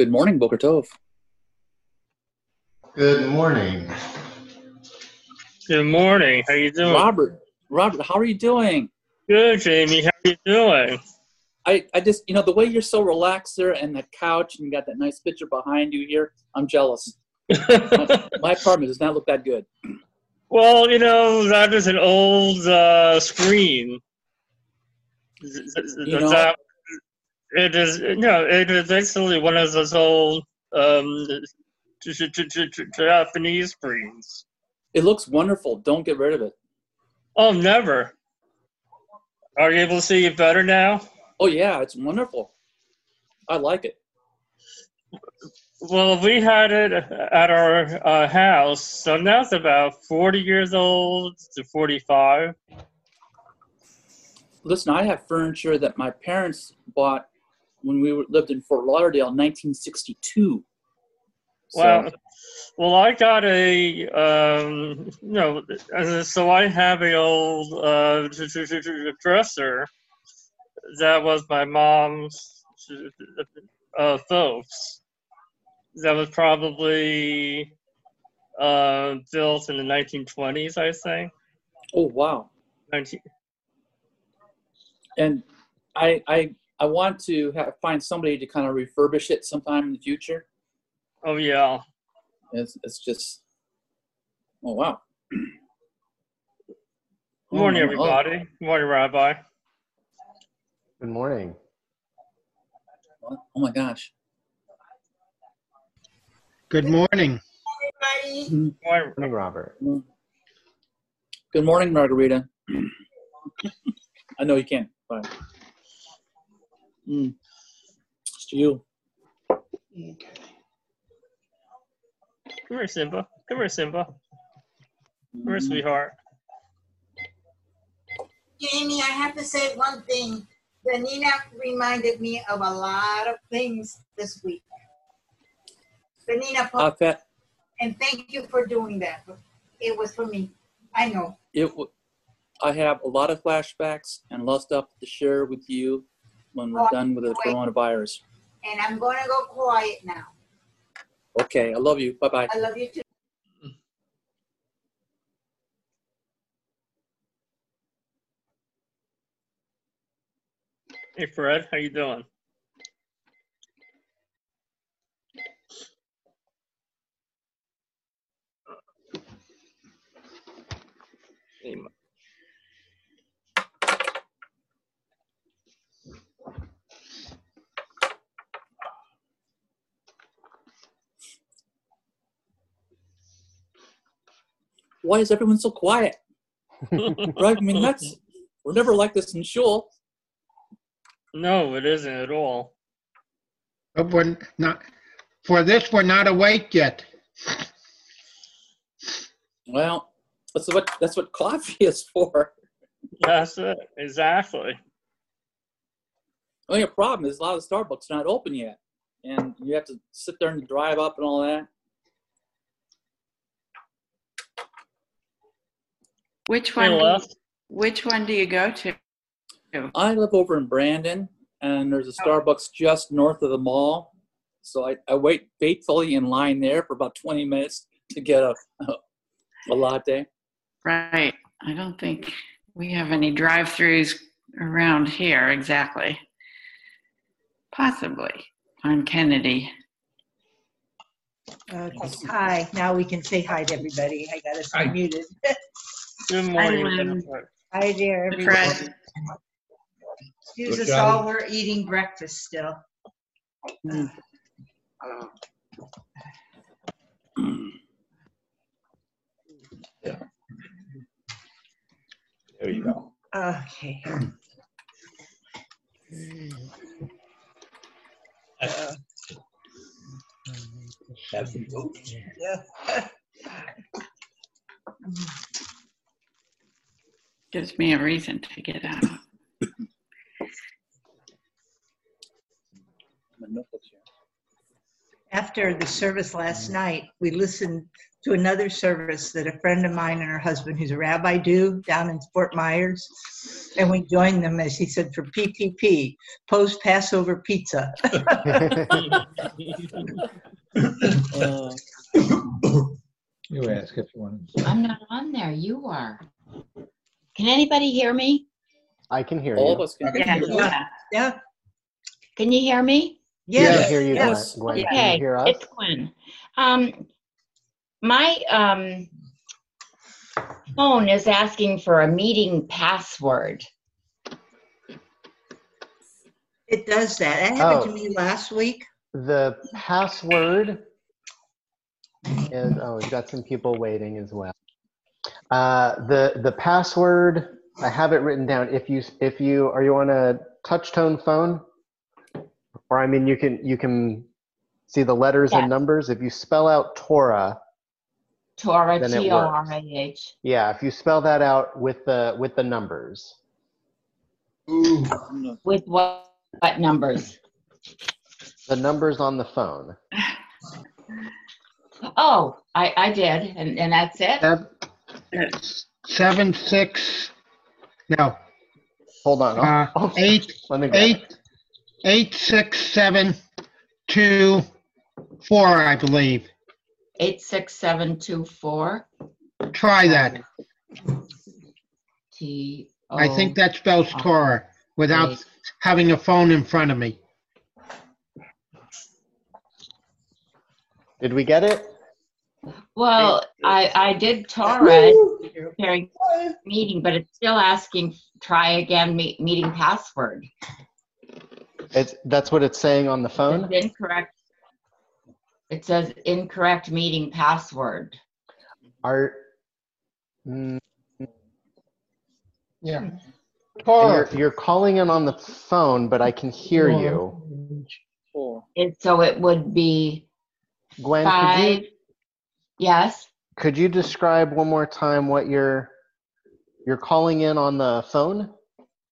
Good morning, Boker Tov. Good morning. Good morning. How you doing? Robert, Robert, how are you doing? Good, Jamie. How are you doing? I, I just, you know, the way you're so relaxed there and that couch and you got that nice picture behind you here, I'm jealous. my, my apartment does not look that good. well, you know, that is an old uh, screen. You know- That- it is, no, it is actually one of those old um, Japanese screens. It looks wonderful. Don't get rid of it. Oh, never. Are you able to see it better now? Oh, yeah, it's wonderful. I like it. Well, we had it at our uh, house, so now it's about 40 years old to 45. Listen, I have furniture that my parents bought when we lived in Fort Lauderdale in 1962. So, Well, well, I got a, um, you know, uh, so I have a old uh, dresser that was my mom's uh, folks. That was probably uh, built in the 1920s, I think. oh, wow. 19, And I, I, I want to have, find somebody to kind of refurbish it sometime in the future. Oh, yeah. It's, it's just, oh, wow. Good morning, Oh, everybody. Good morning, Rabbi. Good morning. Oh, oh my gosh. Good morning. everybody. Good morning. Morning, Robert. Good morning, Margarita. I know you can't. Fine. Mm. It's to you. Come here, Simba. Come here, Simba. Come here, sweetheart. Jamie, I have to say one thing. Danina reminded me of a lot of things this week. Danina, I've and thank you for doing that. It was for me. I know. it, w- I have a lot of flashbacks and a lot of stuff to share with you when we're done with the coronavirus. And I'm going to go quiet now. Okay, I love you. Bye bye. I love you too. Hey, Fred. How you doing? Hey, Why is everyone so quiet? Right? I mean, that's we're never like this in shul. No, it isn't at all. But we're not, for this, we're not awake yet. Well, that's what that's what coffee is for. That's it. Exactly. The only problem is a lot of the Starbucks are not open yet, and you have to sit there and drive up and all that. Which one? do- Which one do you go to? I live over in Brandon, and there's a oh. Starbucks just north of the mall. So I, I wait faithfully in line there for about 20 minutes to get a, a latte. Right. I don't think we have any drive-throughs around here exactly. Possibly on Kennedy. Okay. Hi, now we can say hi to everybody. I got us muted. Good morning. Lynn. Jennifer. Hi there, Fred. everybody. Excuse us all, we're eating breakfast still. There you go. Okay. Have some oats. Yeah. Gives me a reason to get out. My notebook's here. After the service last night, we listened to another service that a friend of mine and her husband, who's a rabbi, do down in Fort Myers. And we joined them, as he said, for PPP, post Passover pizza. Uh, You ask if you want. I'm not on there. You are. Can anybody hear me? I can hear All of you. us can. Yeah, yeah. Yeah, Can you hear me? I can yes, hear you, yes. Gwen. Gwen, Can Okay, you hear us? it's Gwen. Um, my um, phone is asking for a meeting password. It does that. It happened to Oh. me last week. The password is, oh, we've got some people waiting as well. Uh, the, the password, I have it written down. If you, if you, are you on a touch tone phone? Or I mean, you can, you can see the letters Yeah. and numbers. If you spell out Torah, Torah, T O R A H. yeah, if you spell that out with the, with the numbers. No. With what, what numbers? The numbers on the phone. Oh, I, I did, and, and that's it? Sev- it's Seven, six, no, Hold on. uh, Oh, eight, Let me grab it. eight, eight, six, seven, two, four, I believe. 86724 Try that. T O. I think that spells Torah without Eight. having a phone in front of me. Did we get it? Well, I, I did Torah preparing meeting, but it's still asking, try again, me- meeting password. It's, that's what it's saying on the phone? It's incorrect. It says incorrect meeting password. Are, mm, Yeah. and you're, you're calling in on the phone, but I can hear you. Four. It, so it would be Gwen, could five. You, Yes, could you describe one more time what you're, you're calling in on the phone?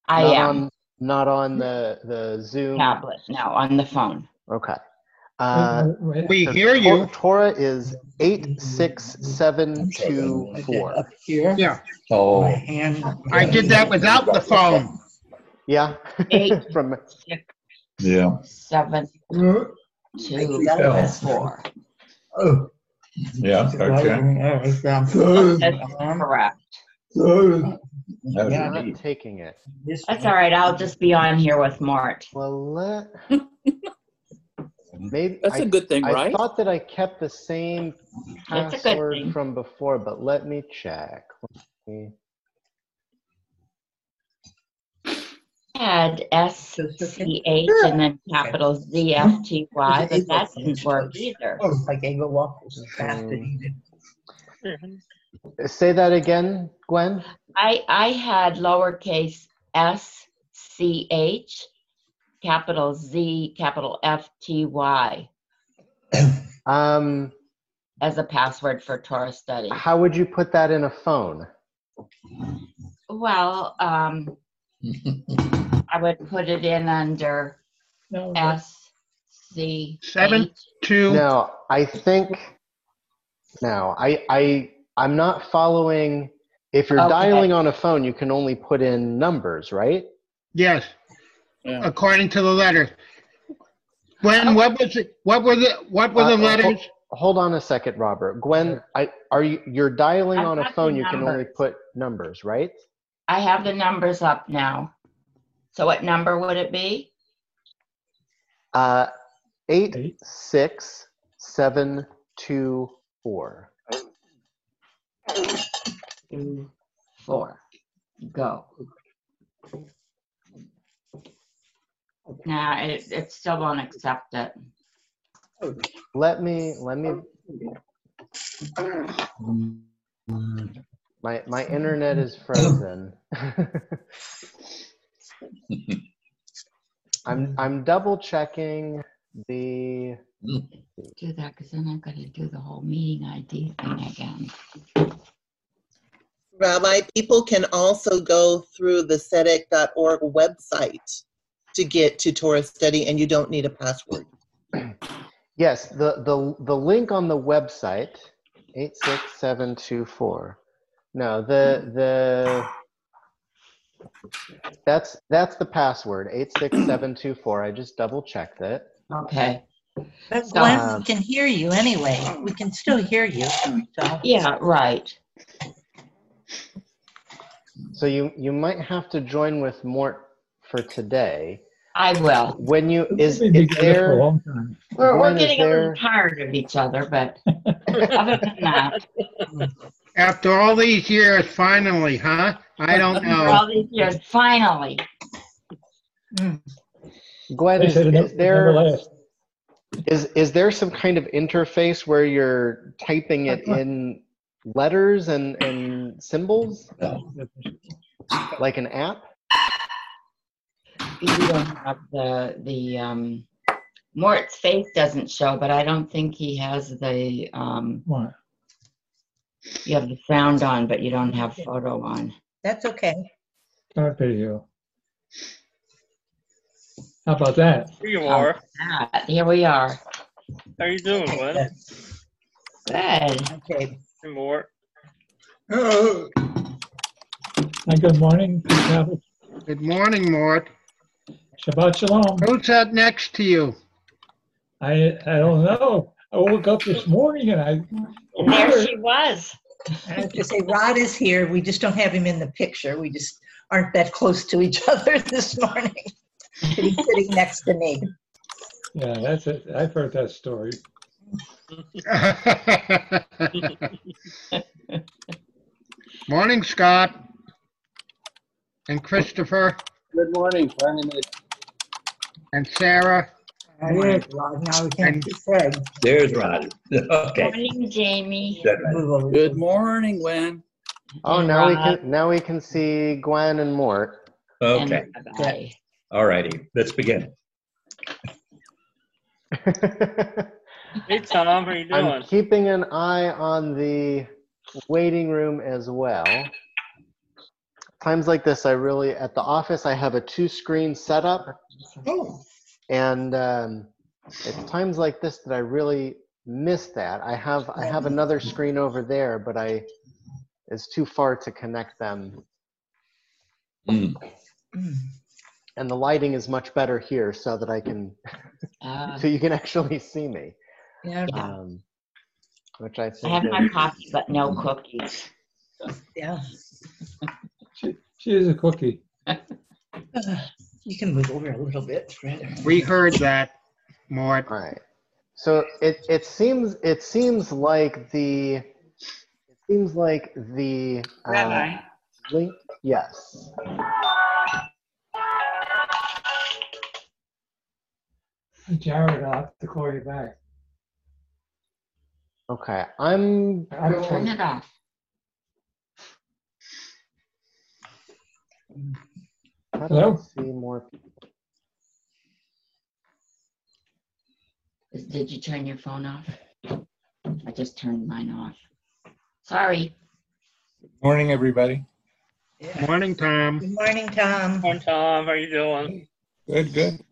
I Not am. on- Not on the, the Zoom? Tablet, no, on the phone. Okay. Uh, We so hear you. Tor- Torah is eight, six, seven, two, four. here? Yeah, Oh. And I did that without the phone. Yeah? Eight. From, Six, Yeah. seven, two, four. Yeah, okay. That's correct. I'm Yeah. not taking it. That's all right. I'll just be on here with Mart. Well, let, maybe. That's I a good thing, right? I right? thought that I kept the same That's a good password thing. from before, but let me check. Let me- Had S C H and then capital Z F T Y, but that didn't work either. like Eggo waffles. is fast and easy. Say that again, Gwen. I, I had lowercase s c h, capital Z, capital F T Y Um, as a password for Torah study. how would you put that in a phone? Well, um, I would put it in under S C Seven. H. Two, No, I think. No, I, I, I'm not following. If you're Okay. dialing on a phone, you can only put in numbers, right? yes, Yeah. according to the letter. When, what was it, what were the, what were the Uh, letters? Hold on a second, Robert. Gwen, I, are you, you're dialing I've on a got the phone, you can only numbers. put numbers, right? I have the numbers up now. So what number would it be? Uh, eight, Eight. six, seven, two, four. Two, four. Go. Nah, it, it still won't accept it. Let me, let me, my, my internet is frozen. I'm, I'm double checking the, Do that, because then I've got to do the whole meeting ID thing again. Rabbi, people can also go through the zedek.org website to get to Torah study, and you don't need a password. Yes, the, the, the link on the website, 86724. No, the, the, that's, that's the password, 86724. I just double checked it. Okay. But So- Glenn, Um, we can hear you anyway. We can still hear you. So Yeah, right. So you, you might have to join with Mort for today. I will. When you, is, is together for a there. We're, we're Glenn, is getting a little tired of each other, but other than that, After all these years, finally, huh? I don't after all know. these years, finally. Gwen, They is, said it is never there, lasts. is, is there some kind of interface where you're typing it in letters and, and symbols, like an app? You don't have the, the, um, Mort's face doesn't show, but I don't think he has the, um, What? You have the sound on, but you don't have photo on. that's okay. Start video. How about that? Here you Oh. are. Ah, Here we are. How you doing, Glenn? Good. Okay. Hey, Mort. Hi, good morning. Shabbat Good morning, Mort. Shabbat shalom. Who's that next to you? I, I don't know. I woke up this morning and I. And there she was. I was to say Rod is here. We just don't have him in the picture. We just aren't that close to each other this morning. But He's sitting next to me. Yeah, that's it. I've heard that story. Morning, Scott. And Christopher Good morning, Brandon. and Sarah. There's Rod. Now we can't see Fred. There's Rod. Okay. Morning, Jamie. Move over. Good morning, Gwen. Oh, now we can, now we can see Gwen and Mort. and Okay. Rabbi. All righty. Let's begin. Hey, Tom. How you doing? I'm keeping an eye on the waiting room as well. Times like this, I really, at the office, I have a two screen setup. Oh, And um, it's times like this that I really miss that. I have, I have another screen over there, but I, it's too far to connect them. Mm. And the lighting is much better here so that I can, Uh, so you can actually see me. Yeah, Yeah. Um, which I I have is- my coffee, but no cookies. yeah. She, she is a cookie. You can move over a little bit, Fred. We heard that, Mort. All right. So it it seems it seems like the it seems like the uh, Rabbi, link. Yes. Jared, I'll have to call you back. Okay. I'm. I don't Turn it off. How do I Hello? see more? people? Did you turn your phone off? I just turned mine off. Sorry. Morning, everybody. Morning, Tom. Good morning, Tom. Morning, Tom. How are you doing? Good, good.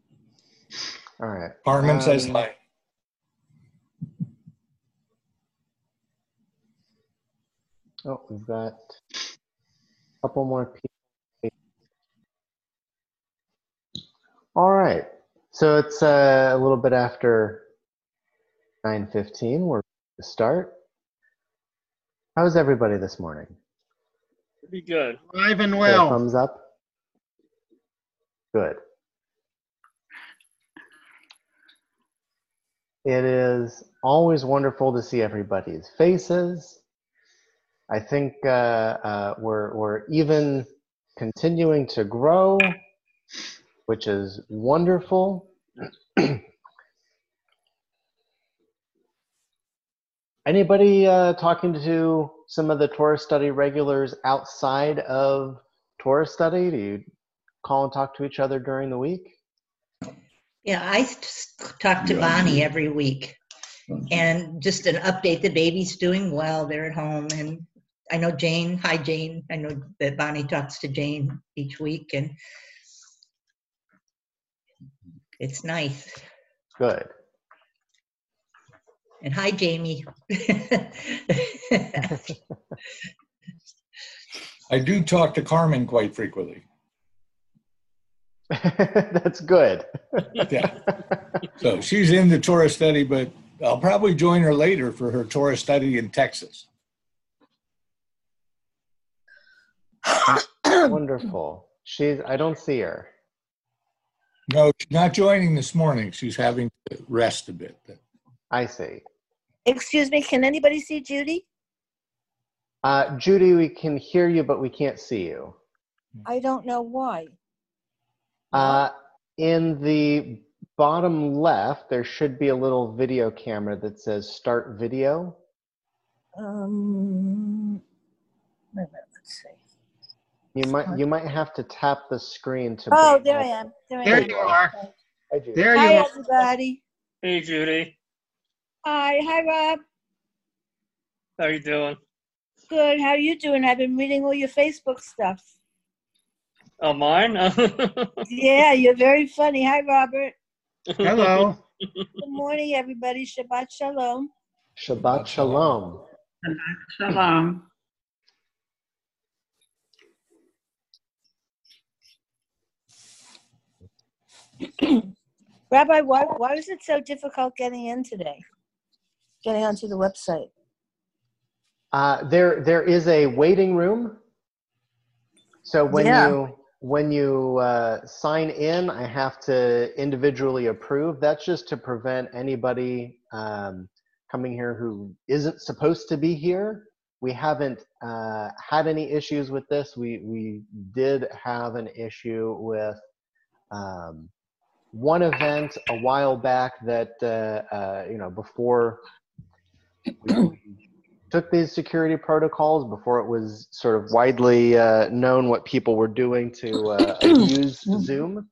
All right. Carmen says Um, hi. Oh, we've got a couple more people. All right. So it's uh, a little bit after 9:15. We're to start. How's everybody this morning? Pretty good. Alive and Say a well. thumbs up. Good. It is always wonderful to see everybody's faces. I think uh, uh, we're, we're even continuing to grow, which is wonderful. Anybody uh, talking to some of the Torah study regulars outside of Torah study? Do you call and talk to each other during the week? Yeah, I talk to Bonnie every week and just an update. The baby's doing well. They're at home. And I know Jane. Hi, Jane. I know that Bonnie talks to Jane each week and it's nice. Good. And hi, Jamie. I do talk to Carmen quite frequently. That's good. Yeah. So she's in the Torah study, but I'll probably join her later for her Torah study in Texas. Wonderful. She's. I don't see her. No, she's not joining this morning. She's having to rest a bit. I see. Excuse me, can anybody see Judy? Uh, Judy, we can hear you, but we can't see you. I don't know why. Uh, in the bottom left, there should be a little video camera that says "Start Video." Um, wait a minute, let's see. You might you might have to tap the screen to. Oh, there I am. There I There am. you are. Hi, Judy. There you Hi, are. everybody. Hey, Judy. Hi, hi, Rob. How you doing? Good. How you doing? I've been reading all your Facebook stuff. Oh, mine? Yeah, you're very funny. Hi, Robert. Hello. Good morning, everybody. Shabbat shalom. Shabbat shalom. Shabbat shalom. Rabbi, why why was it so difficult getting in today? Getting onto the website. Uh, there, there is a waiting room. So when Yeah. you when you uh, sign in, I have to individually approve. That's just to prevent anybody um, coming here who isn't supposed to be here. We haven't uh, had any issues with this. We we did have an issue with um, one event a while back that uh, uh, you know before we took these security protocols before it was sort of widely uh, known what people were doing to uh, abuse Zoom.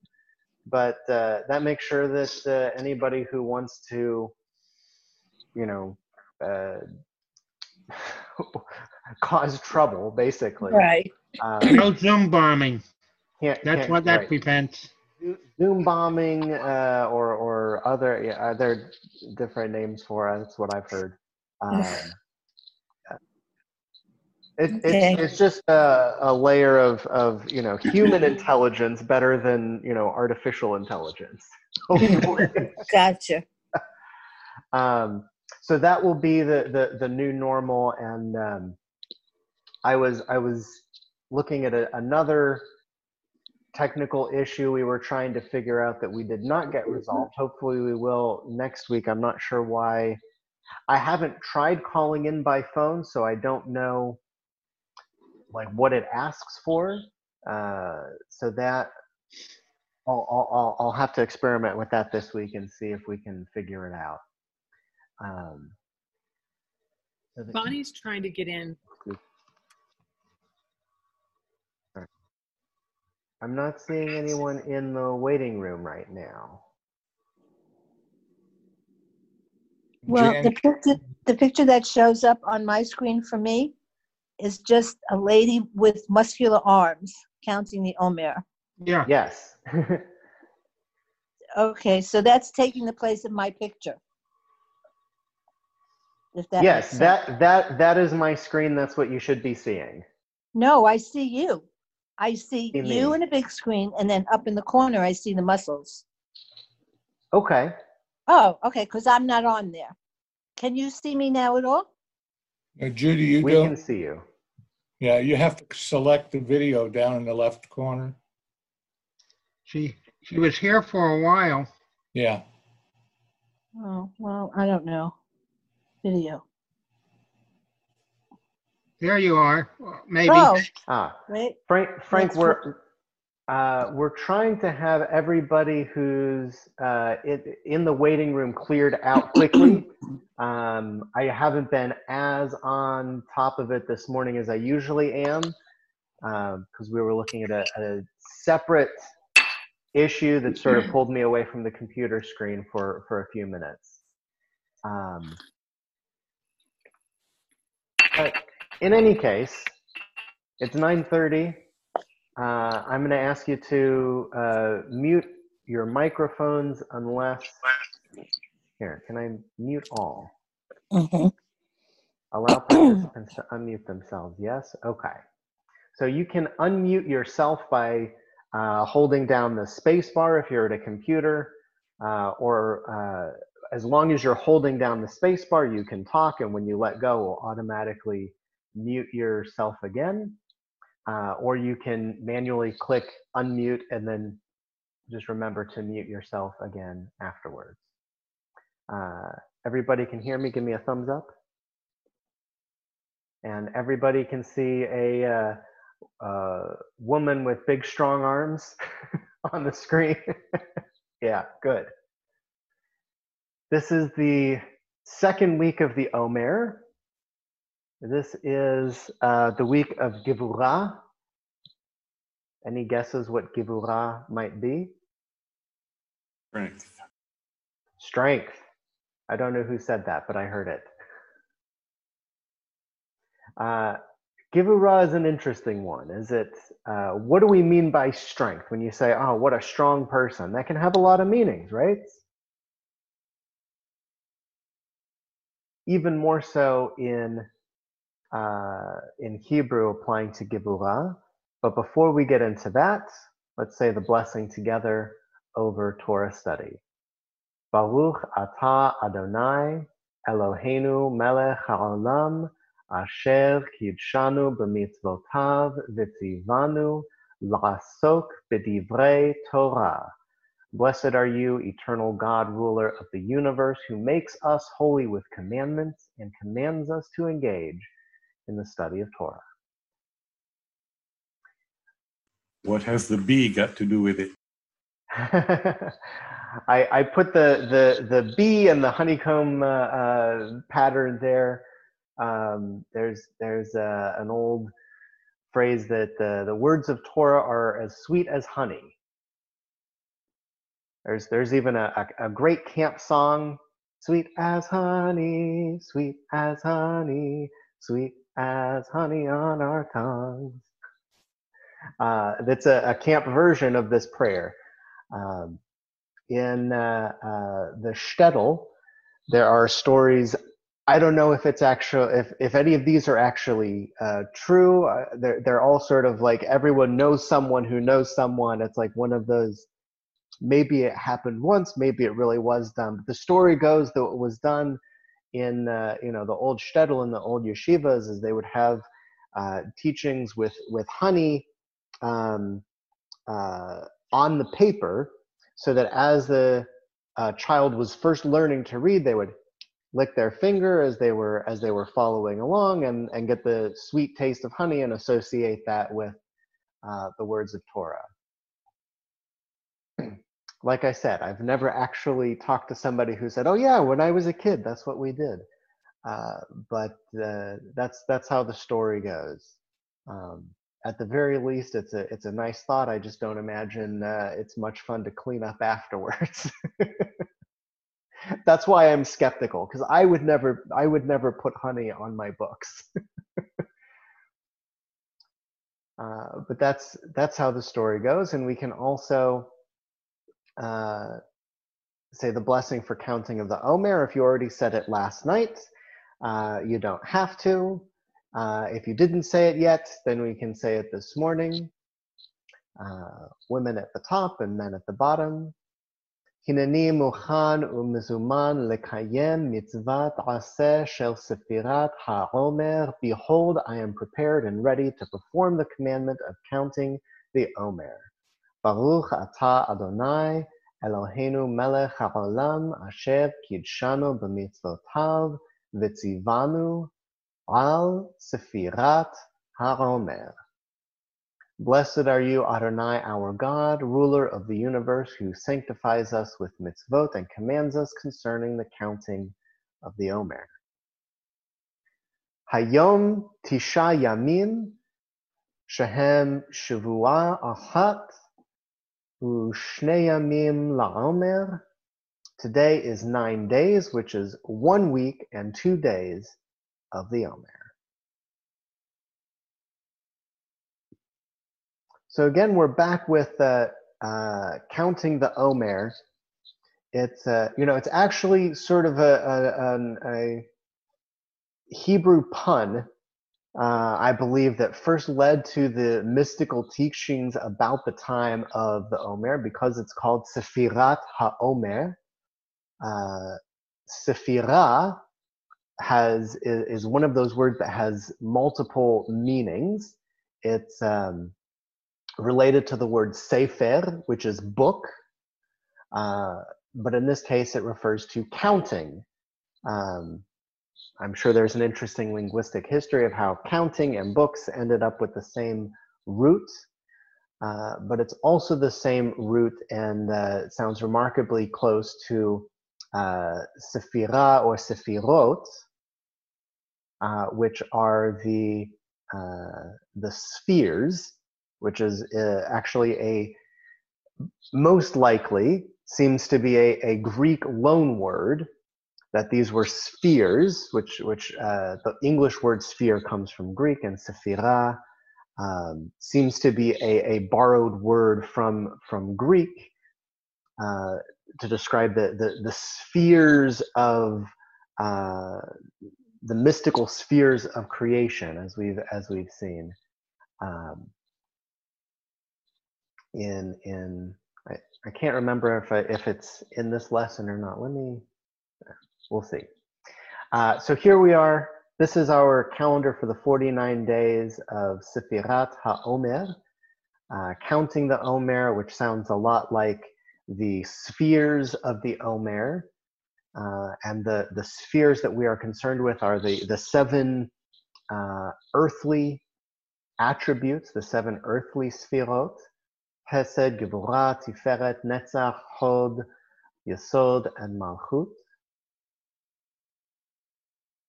But uh, that makes sure that uh, anybody who wants to, you know, uh, cause trouble, basically, Right. um, No Zoom bombing. can't, That's can't- what that right. prevents. Zoom bombing uh, or or other yeah, uh, there different names for it. That's what I've heard. Um, it, Okay. it's it's just a, a layer of of you know human intelligence better than you know artificial intelligence. Gotcha. um, so that will be the, the the new normal and um, i was i was looking at a, another technical issue we were trying to figure out that we did not get resolved hopefully we will next week i'm not sure why i haven't tried calling in by phone so i don't know like what it asks for uh, so that I'll, I'll, I'll- I'll have to experiment with that this week and see if we can figure it out. Um, so the- Bonnie's trying to get in. I'm not seeing anyone in the waiting room right now. Well, the picture, the picture that shows up on my screen for me is just a lady with muscular arms counting the Omer. Yeah. Yes. Okay, so that's taking the place of my picture. If that yes, that that that is my screen. That's what you should be seeing. No, I see you. I see See you me. in a big screen, and then up in the corner, I see the muscles. Okay. Oh, okay, because I'm not on there. Can you see me now at all? Uh, Judy, you we don't. can see you. Yeah, you have to select the video down in the left corner. She she was here for a while. Yeah. Oh, well, I don't know. Video. There you are. Maybe. Oh, Ah, wait. Frank. Frank, That's we're uh, we're trying to have everybody who's uh, in, in the waiting room cleared out quickly. um, I haven't been as on top of it this morning as I usually am because we were looking at a, a separate issue that sort of pulled me away from the computer screen for, for a few minutes. Um, but in any case, it's 9.30. Uh, I'm going to ask you to uh, mute your microphones unless... Here, can I mute all? Allow participants to unmute themselves. Yes? Okay. So you can unmute yourself by uh, holding down the space bar if you're at a computer, uh, or uh, as long as you're holding down the space bar, you can talk, and when you let go, it will automatically mute yourself again. Uh, or you can manually click unmute and then just remember to mute yourself again afterwards. Uh, everybody can hear me? Give me a thumbs up. And everybody can see a uh, woman with big, strong arms on the screen. yeah, good. This is the second week of the Omer. This is uh, the week of Givurah. Any guesses what Givurah might be? Strength. Strength. I don't know who said that, but I heard it. Uh, Givurah is an interesting one. Is it? Uh, what do we mean by strength when you say, "Oh, what a strong person"? That can have a lot of meanings, right? Even more so in uh, in Hebrew, applying to Givurah. But before we get into that, let's say the blessing together over Torah study. Baruch atah Adonai Eloheinu melech haolam asher kidshanu b'mitzvotav v'tzivanu la'asok b'divrei Torah. Blessed are you, eternal God, ruler of the universe, who makes us holy with commandments and commands us to engage in the study of Torah. What has the bee got to do with it? I, I put the, the, the bee and the honeycomb uh, uh, pattern there. Um, there's there's uh, an old phrase that uh, the words of Torah are as sweet as honey. There's there's even a, a, a great camp song, sweet as honey, sweet as honey, sweet as honey on our tongues. Uh, that's a, a, camp version of this prayer. Um, in uh, uh, the shtetl, there are stories. I don't know if it's actual, if if any of these are actually uh, true. Uh, they're they're all sort of like everyone knows someone who knows someone. It's like one of those. Maybe it happened once. Maybe it really was done. But the story goes that it was done in uh, you know the old shtetl and the old yeshivas, is they would have uh, teachings with with honey um, on the paper so that as the uh, child was first learning to read, they would lick their finger as they were as they were following along and, and get the sweet taste of honey and associate that with uh, the words of Torah. Like I said, I've never actually talked to somebody who said, "Oh yeah, when I was a kid, that's what we did." Uh, but uh, that's that's how the story goes. Um, at the very least, it's a it's a nice thought. I just don't imagine uh, it's much fun to clean up afterwards. That's why I'm skeptical because I would never I would never put honey on my books. uh, but that's that's how the story goes, and we can also uh, say the blessing for counting of the Omer. If you already said it last night, uh, you don't have to. Uh, if you didn't say it yet, then we can say it this morning. Uh, women at the top and men at the bottom. הנני מוכן ומזומן לקיים מצוות עשה של ספירת העומר. Behold, I am prepared and ready to perform the commandment of counting the Omer. Baruch atah Adonai Eloheinu melech haolam asher kidshanu b'mitzvotav v'tzivanu al sefirat haomer. Blessed are you, Adonai, our God, ruler of the universe, who sanctifies us with mitzvot and commands us concerning the counting of the Omer. Hayom tisha Yamin, shehem shavua ahat Today is nine days, which is one week and two days of the Omer. So again, we're back with uh, uh, counting the Omer. It's uh, you know it's actually sort of a, a, a Hebrew pun, uh, I believe, that first led to the mystical teachings about the time of the Omer because it's called Sefirat HaOmer. Uh, Sephirah has is, is one of those words that has multiple meanings. It's um, related to the word sefer, which is book, uh, but in this case, it refers to counting. Um, I'm sure there's an interesting linguistic history of how counting and books ended up with the same root, uh, but it's also the same root and uh, sounds remarkably close to uh, sephira or sephirot, uh, which are the uh, the spheres, which is uh, actually a most likely seems to be a, a Greek loan word that these were spheres, which which uh, the English word sphere comes from Greek, and sephira um, seems to be a, a borrowed word from from Greek uh, to describe the, the the spheres of uh, the mystical spheres of creation, as we've as we've seen. Um, in in I, I can't remember if I, if it's in this lesson or not. Let me we'll see. Uh, so here we are. This is our calendar for the 49 days of Sefirat HaOmer, uh, counting the Omer, which sounds a lot like the spheres of the Omer. Uh, and the, the spheres that we are concerned with are the, the seven uh, earthly attributes, the seven earthly sphirot, Hesed, Gevurah, Tiferet, Netzach, Hod, Yesod, and Malchut.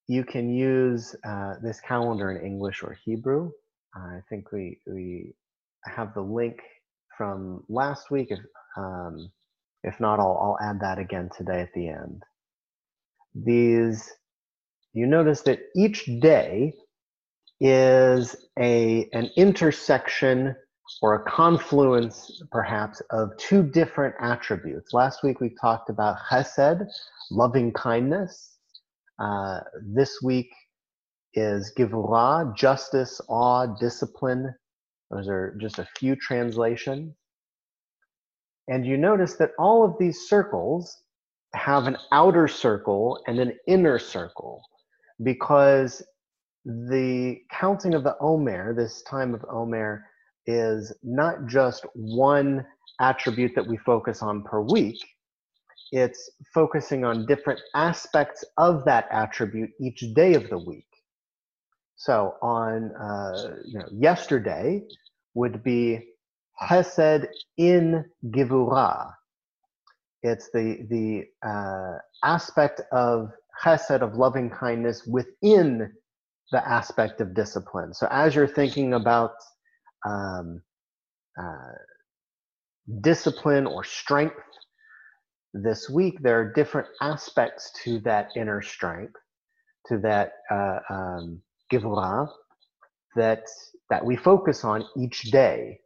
You can use uh, this calendar in English or Hebrew. I think we, we have the link from last week. If, um, if not, I'll, I'll add that again today at the end. These, you notice that each day is a, an intersection or a confluence, perhaps, of two different attributes. Last week we talked about chesed, loving kindness. Uh, this week is givurah, justice, awe, discipline. Those are just a few translations. And you notice that all of these circles have an outer circle and an inner circle because the counting of the Omer, this time of Omer, is not just one attribute that we focus on per week. It's focusing on different aspects of that attribute each day of the week. So on uh, you know, yesterday would be Hesed in Givurah. It's the the uh, aspect of Chesed of loving kindness within the aspect of discipline. So as you're thinking about um, uh, discipline or strength this week, there are different aspects to that inner strength, to that uh, um, givurah, that that we focus on each day.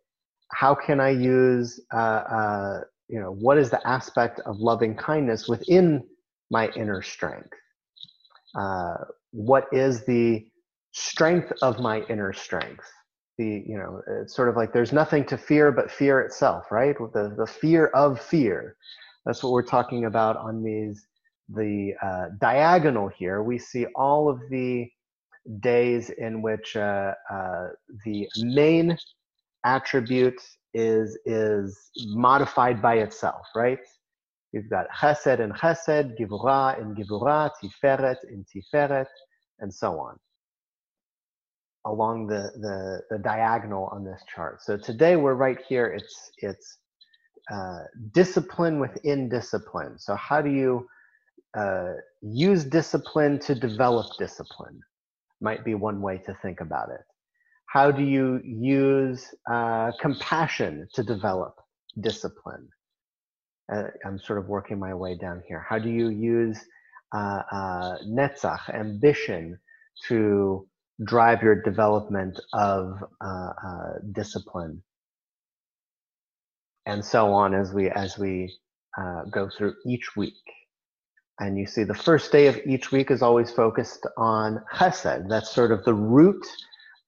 How can I use, uh, uh, you know, what is the aspect of loving kindness within my inner strength? Uh, what is the strength of my inner strength? The, you know, it's sort of like there's nothing to fear but fear itself, right? The, the fear of fear. That's what we're talking about on these, the uh, diagonal here. We see all of the days in which uh, uh, the main attribute is is modified by itself, right? You've got chesed and chesed, givurah and givurah, tiferet and tiferet, and so on along the, the, the diagonal on this chart. So today we're right here. It's it's uh, discipline within discipline. So how do you uh, use discipline to develop discipline? Might be one way to think about it. How do you use uh, compassion to develop discipline? Uh, I'm sort of working my way down here. How do you use uh, netzach, ambition, to drive your development of discipline? And so on as we as we uh, go through each week. And you see the first day of each week is always focused on chesed. That's sort of the root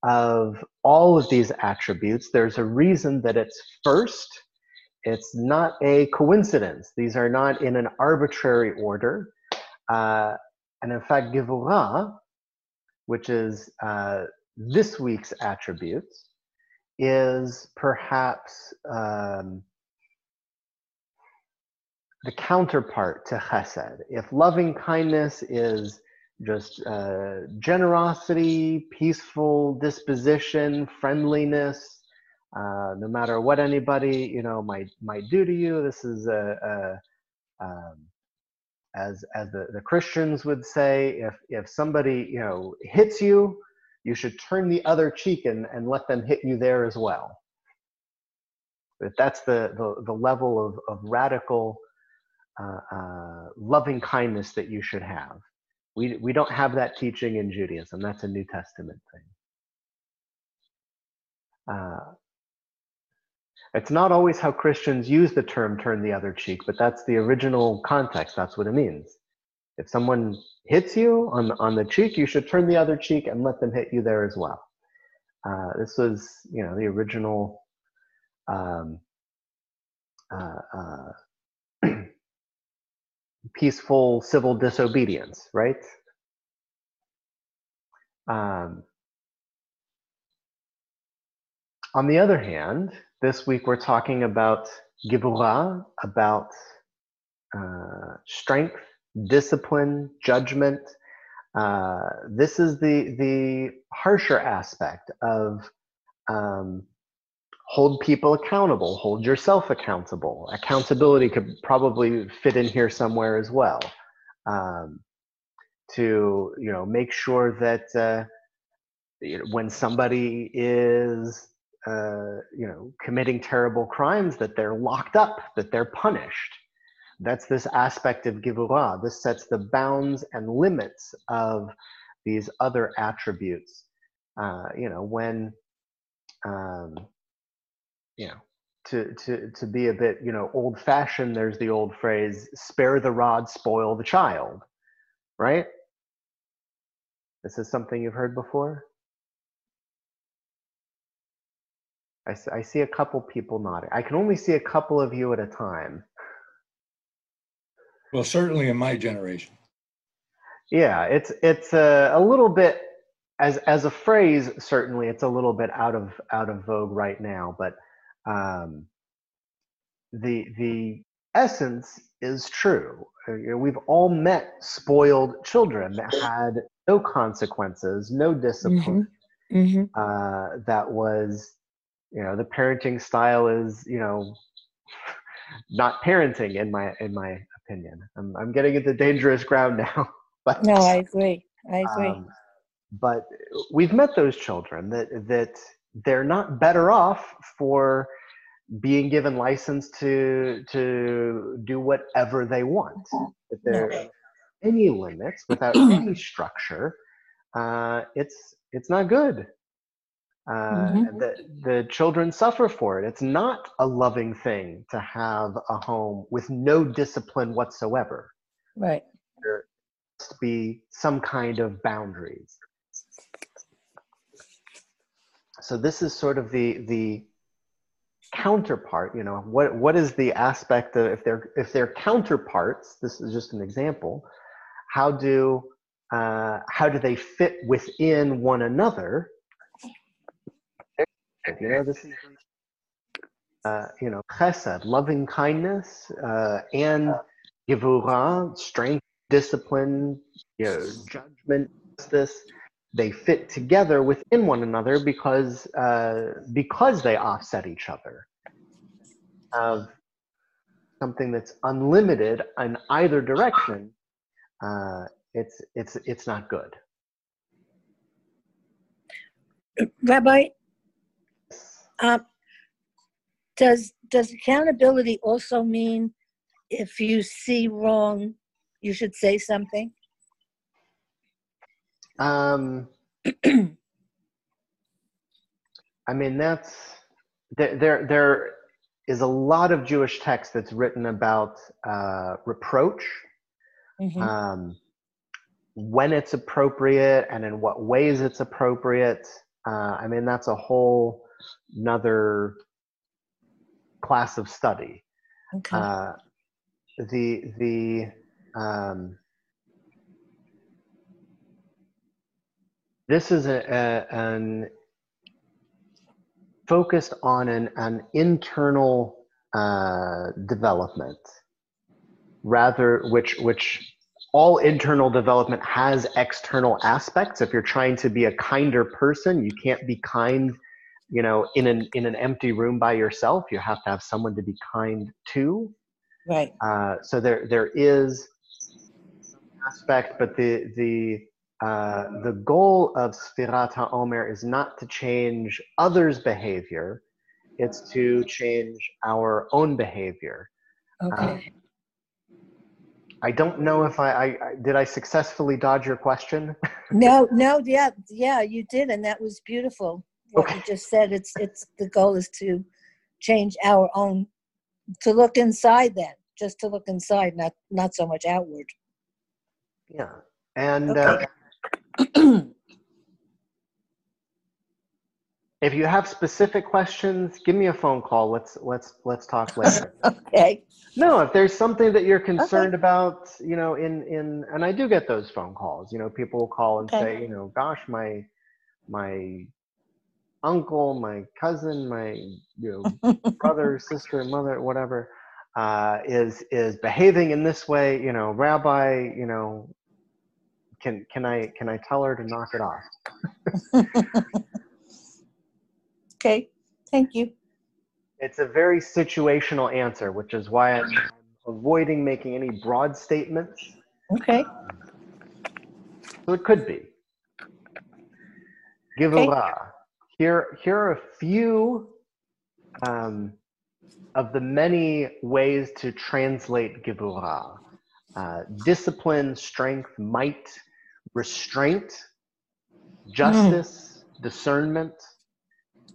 of all of these attributes. There's a reason that it's first. It's not a coincidence. These are not in an arbitrary order. Uh, and in fact, Gevurah, which is uh, this week's attributes, is perhaps um, the counterpart to chesed. If loving kindness is just uh, generosity, peaceful disposition, friendliness, uh, no matter what anybody you know might might do to you, this is a, a um, as as the, the Christians would say, if if somebody you know hits you, you should turn the other cheek and, and let them hit you there as well. But that's the the, the level of, of radical uh, uh, loving kindness that you should have. We, we don't have that teaching in Judaism. That's a New Testament thing. Uh, it's not always how Christians use the term turn the other cheek, but that's the original context. That's what it means. If someone hits you on, on the cheek, you should turn the other cheek and let them hit you there as well. Uh, this was, you know, the original um, uh, uh peaceful civil disobedience, right? Um, on the other hand, this week we're talking about gibura, about uh, strength, discipline, judgment. Uh, this is the the harsher aspect of um, hold people accountable hold yourself accountable. Accountability could probably fit in here somewhere as well um, to you know make sure that uh, you know, when somebody is uh, you know committing terrible crimes that they're locked up that they're punished. That's this aspect of givurah this sets the bounds and limits of these other attributes. Uh, you know when um, you know to to to be a bit you know old fashioned there's the old phrase spare the rod spoil the child right? This is something you've heard before? I, I see a couple people nodding. I can only see a couple of you at a time. Well certainly in my generation. Yeah it's it's a, a little bit as as a phrase certainly it's a little bit out of out of vogue right now but um, the the essence is true. Uh, you know, we've all met spoiled children that had no consequences, no discipline. Mm-hmm. Uh, that was, you know, the parenting style is, you know, not parenting in my in my opinion. I'm I'm getting into dangerous ground now. but No, I agree. I agree. um, but we've met those children that that they're not better off for being given license to to do whatever they want. If there are any limits without any structure, uh, it's it's not good. Uh, Mhm. the, the children suffer for it. It's not a loving thing to have a home with no discipline whatsoever. Right. There must be some kind of boundaries. So this is sort of the the counterpart. You know, what what is the aspect of if they're if they're counterparts? This is just an example. How do uh, how do they fit within one another? You know, this is uh, you know chesed, loving kindness, uh, and gevurah, strength, discipline, you know, judgment, justice they fit together within one another because uh, because they offset each other. Of something that's unlimited in either direction, uh, it's it's it's not good. Rabbi, um, Does, does accountability also mean if you see wrong, you should say something? Um, I mean, that's there. There, there is a lot of Jewish text that's written about uh, reproach, Mhm. um, when it's appropriate, and in what ways it's appropriate. Uh, I mean, that's a whole another class of study. Okay. Uh, the the um, this is a, a, an focused on an, an internal uh, development rather which which all internal development has external aspects. If you're trying to be a kinder person you can't be kind you know in an in an empty room by yourself. You have to have someone to be kind to. Right. uh, so there there is some aspect, but the the uh, the goal of Sfirat HaOmer is not to change others' behavior; it's to change our own behavior. Okay. I don't know if I, I, I did I successfully dodge your question. No, no, yeah, yeah, you did, and that was beautiful. What you just said, it's, it's, the goal is to change our own, to look inside then, just to look inside, not, not so much outward. Yeah, and uh, if you have specific questions, give me a phone call. Let's let's let's talk later. Okay. No, if there's something that you're concerned about, you know, in in and I do get those phone calls. You know, people will call and Okay. say, you know, gosh, my my uncle, my cousin, my you know brother, sister, mother, whatever, uh, is is behaving in this way. You know, Rabbi, you know, can can I can I tell her to knock it off? Okay, thank you. It's a very situational answer, which is why I'm avoiding making any broad statements. Okay. So it could be. Givurah. Here, here are a few um, of the many ways to translate Givurah. Uh, discipline, strength, might, restraint, justice, discernment.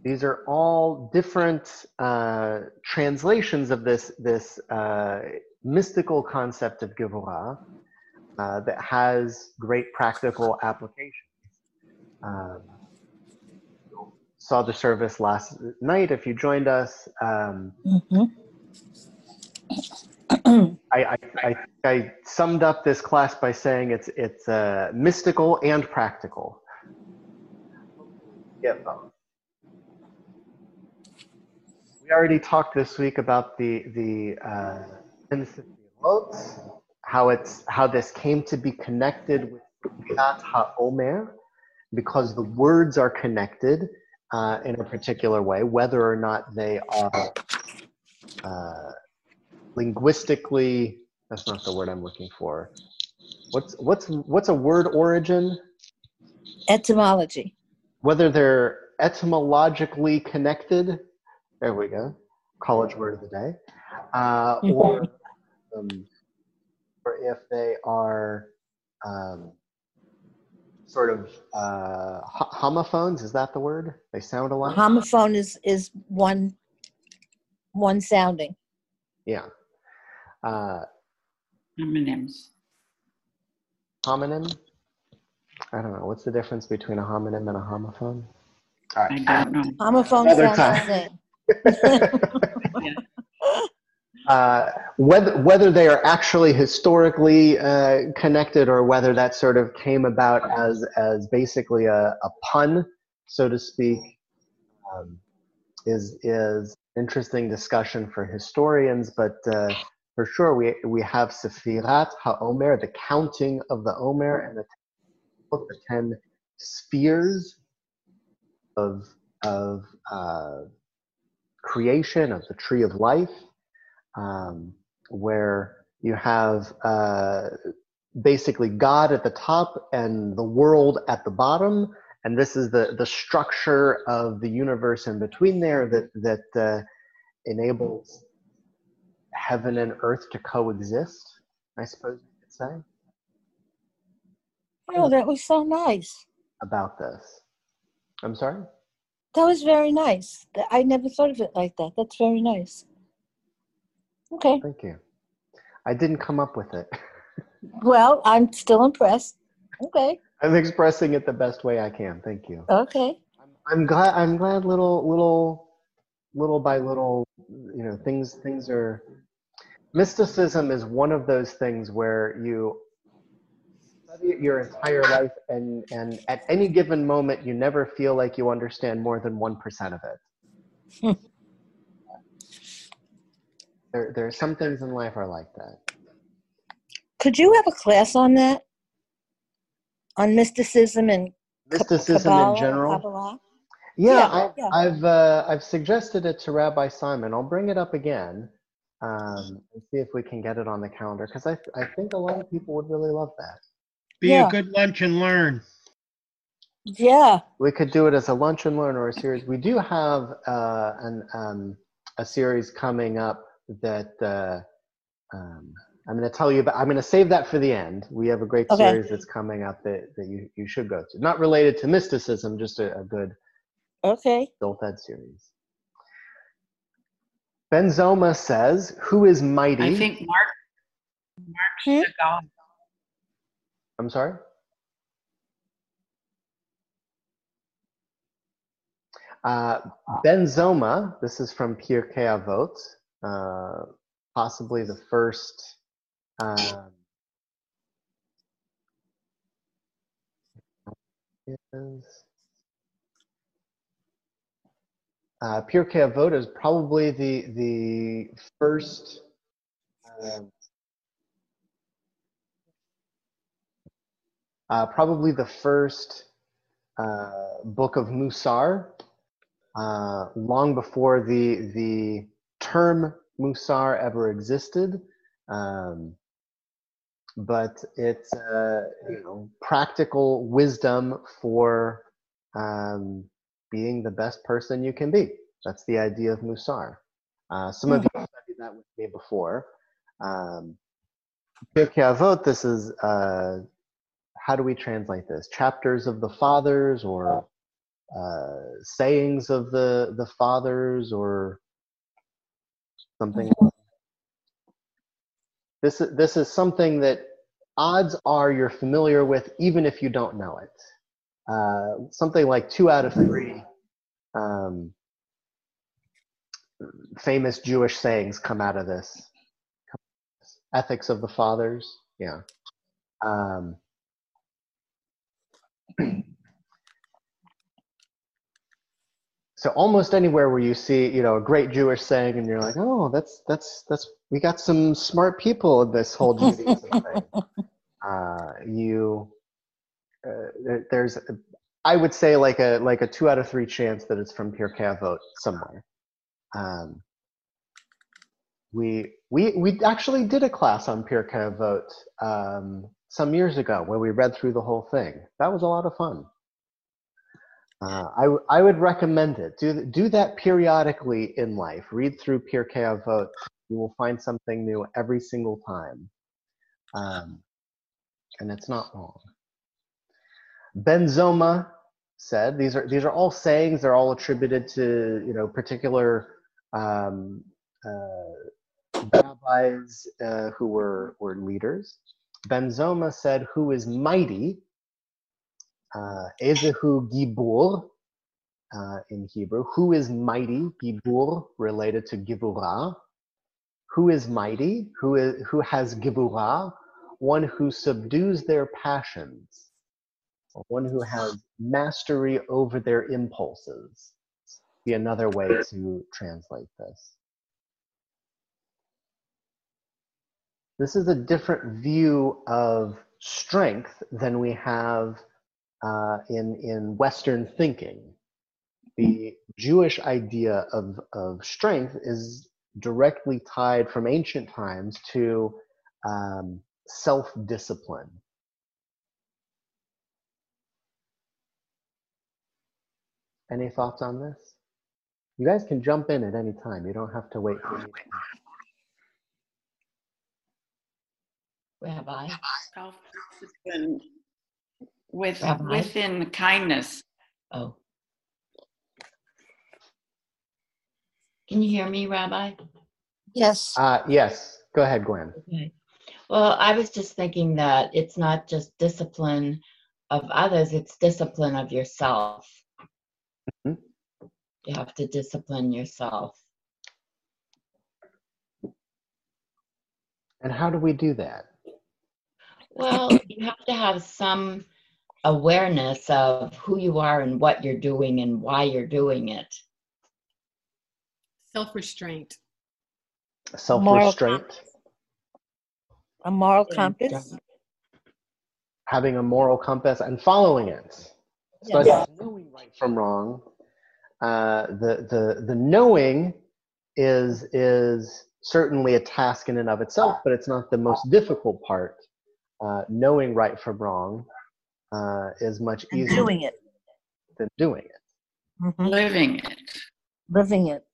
These are all different uh, translations of this, this uh, mystical concept of Givurah uh, that has great practical applications. Um, saw the service last night. If you joined us, um, I, I, I, I summed up this class by saying it's it's uh, mystical and practical. Get both. We already talked this week about the the uh, how it's how this came to be connected with Kriyat HaOmer, because the words are connected uh, in a particular way, whether or not they are uh, linguistically. That's not the word I'm looking for. What's what's what's a word origin? Etymology. Whether they're etymologically connected. There we go. College word of the day. Uh, or um, or if they are um, sort of uh, homophones. Is that the word? They sound alike. Homophone is, is one, one sounding. Yeah. Uh, Homonyms. homonym. I don't know. What's the difference between a homonym and a homophone? I don't know. Homophone Another sounds the same. uh, whether whether they are actually historically uh, connected or whether that sort of came about as as basically a, a pun, so to speak, um, is is interesting discussion for historians. But uh, for sure, we we have Sefirat HaOmer, the counting of the Omer, and the, the ten spheres of of uh, creation of the tree of life um, where you have uh, basically God at the top and the world at the bottom, and this is the the structure of the universe in between there that that uh, enables heaven and earth to coexist, I suppose you could say, Oh, that was so nice. about this. I'm sorry? That was very nice. I never thought of it like that. That's very nice. Okay. Thank you. I didn't come up with it. Well, I'm still impressed. Okay. I'm expressing it the best way I can. Thank you. Okay. I'm glad. I'm glad. Little, little, little by little, you know, things. Things are. Mysticism is one of those things where you study it your entire life, and and at any given moment, you never feel like you understand more than one percent of it. there, there are some things in life are like that. Could you have a class on that? On mysticism and Mysticism Kabbalah, in general. Kabbalah? Yeah, Yeah, I, yeah. I've uh, I've suggested it to Rabbi Simon. I'll bring it up again um, and see if we can get it on the calendar because I I think a lot of people would really love that. Be Yeah. a good lunch and learn. Yeah. We could do it as a lunch and learn or a series. We do have uh, an um, a series coming up that uh, um, I'm going to tell you about. I'm going to save that for the end. We have a great Okay. series that's coming up that, that you, you should go to. Not related to mysticism, just a, a good Okay. adult ed series. Ben Zoma says, "Who is mighty?" I think Mark, Mark Chagall. I'm sorry. Uh, Ben Zoma, this is from Pirkei Avot, uh, possibly the first. Um, is, uh, Pirkei Avot is probably the the first. Um, uh, probably the first uh, book of Musar, uh, long before the the term Musar ever existed. Um, but it's uh, you know practical wisdom for um, being the best person you can be. That's the idea of Musar. Uh, some of you studied that with me before. Um, Avot, this is uh, how do we translate this? Chapters of the fathers or uh, sayings of the the fathers or something. This this is something that odds are you're familiar with, even if you don't know it. Uh, something like two out of three um, famous Jewish sayings come out of this. Ethics of the fathers, yeah. Um, so almost anywhere where you see you know a great jewish saying and you're like oh that's that's that's we got some smart people in this whole judaism thing uh, you there, there's i would say like a like a two out of three chance that it's from Pirkei Avot somewhere um, we we we actually did a class on Pirkei Avot um, some years ago where we read through the whole thing that was a lot of fun uh, I, I would recommend it. Do, do that periodically in life. Read through Pirkei Avot. You will find something new every single time. Um, and it's not wrong. Ben Zoma said, these are, these are all sayings. They're all attributed to, you know, particular um, uh, rabbis uh, who were, were leaders. Ben Zoma said, who is mighty uh, Ezehu Gibur uh, in Hebrew. Who is mighty? Gibur related to Gibura. Who is mighty? Who is who has Gibura? One who subdues their passions. One who has mastery over their impulses. Be another way to translate this. This is a different view of strength than we have uh, in in Western thinking. The Jewish idea of of strength is directly tied from ancient times to um, self Any thoughts on this? You guys can jump in at any time. You don't have to wait for me. Rabbi. Self-discipline with Rabbi? within kindness. Oh. Can you hear me, Rabbi? Yes. Uh, yes, go ahead, Gwen. Okay. Well, I was just thinking that it's not just discipline of others, it's discipline of yourself. You have to discipline yourself. And how do we do that? Well, you have to have some awareness of who you are and what you're doing and why you're doing it. Self-restraint. Self restraint. A moral compass. having a moral compass, and following it. So Yes. knowing right from wrong. Uh, the the the knowing is is certainly a task in and of itself, but it's not the most difficult part. Uh, knowing right from wrong uh, is much And easier doing it. than doing it. Mhm. Living it. Living it.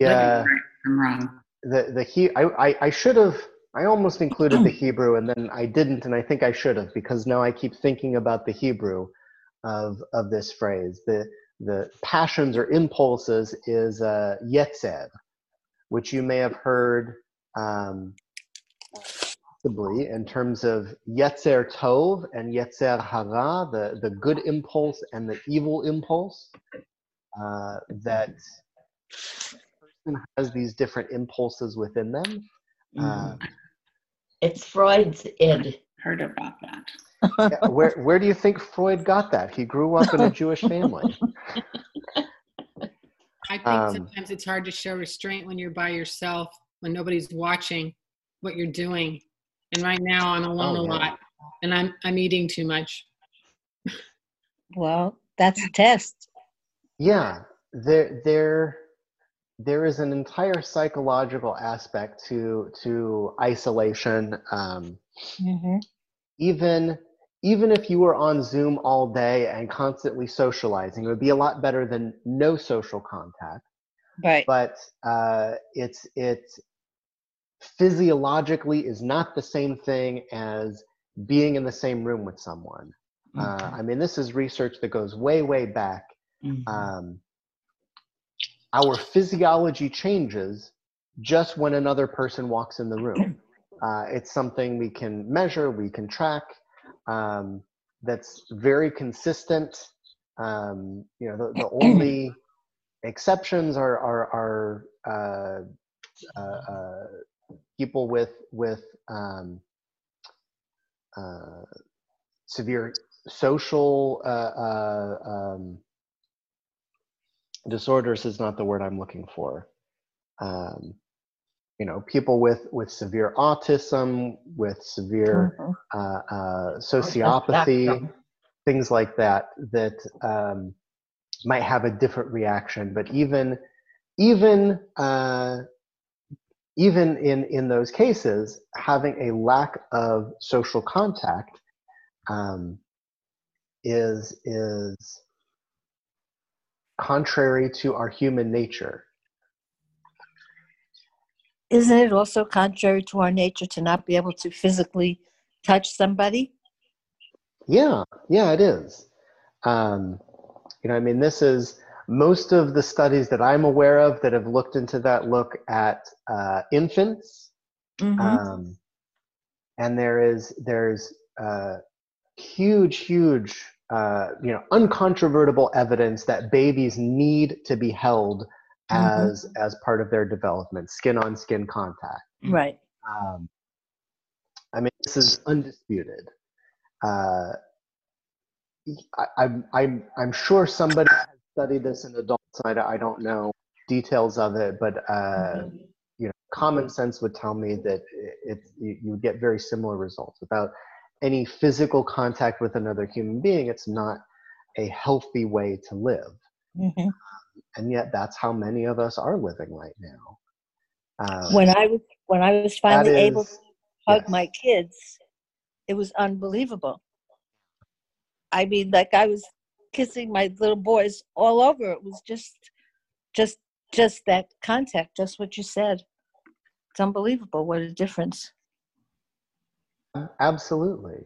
Yeah. Living right from wrong. the the he I, I I should have I almost included the Hebrew and then I didn't and I think I should have because now I keep thinking about the Hebrew of of this phrase the the passions or impulses is uh, yetzer, which you may have heard um, possibly in terms of yetzer tov and yetzer hara the the good impulse and the evil impulse uh, that person has these different impulses within them. Uh, It's Freud's id. Heard about that. Yeah, where where do you think Freud got that? He grew up in a Jewish family. I think Um, sometimes it's hard to show restraint when you're by yourself, when nobody's watching what you're doing. And right now I'm alone Oh, a yeah. lot and I'm I'm eating too much. Well, that's a test. Yeah, there there there is an entire psychological aspect to to isolation. Um, hmm even even if you were on Zoom all day and constantly socializing, it would be a lot better than no social contact. Right. But uh, it's it's physiologically is not the same thing as being in the same room with someone. Uh, I mean, this is research that goes way way back. Um, our physiology changes just when another person walks in the room. Uh, it's something we can measure, we can track. Um, that's very consistent. Um, you know, the, the only exceptions are are, are uh, uh, uh, people with with um, uh, severe social uh, uh, um, disorders is not the word I'm looking for. Um, you know, people with with severe autism, with severe uh, uh, sociopathy, things like that, that um, might have a different reaction. But even even uh, even in in those cases, having a lack of social contact um, is is contrary to our human nature. Isn't it also contrary to our nature to not be able to physically touch somebody? Yeah, yeah, it is. Um, you know, I mean, this is most of the studies that I'm aware of that have looked into that look at uh, infants, Mhm. um, and there is there's uh, huge, huge, uh, you know, uncontrovertible evidence that babies need to be held Mhm. as as part of their development, skin on skin contact. Right. Um, I mean, this is undisputed. Uh, I, I'm, I'm, I'm sure somebody has studied this in adults. I, I don't know details of it, but uh, you know, common sense would tell me that it, it you, you would get very similar results without any physical contact with another human being. It's not a healthy way to live, Mhm. And yet that's how many of us are living right now. Um, When I was when I was that finally able to is- hug my kids, it was unbelievable. I mean, like I was kissing my little boys all over. It was just just just that contact, just what you said. It's unbelievable what a difference. Absolutely.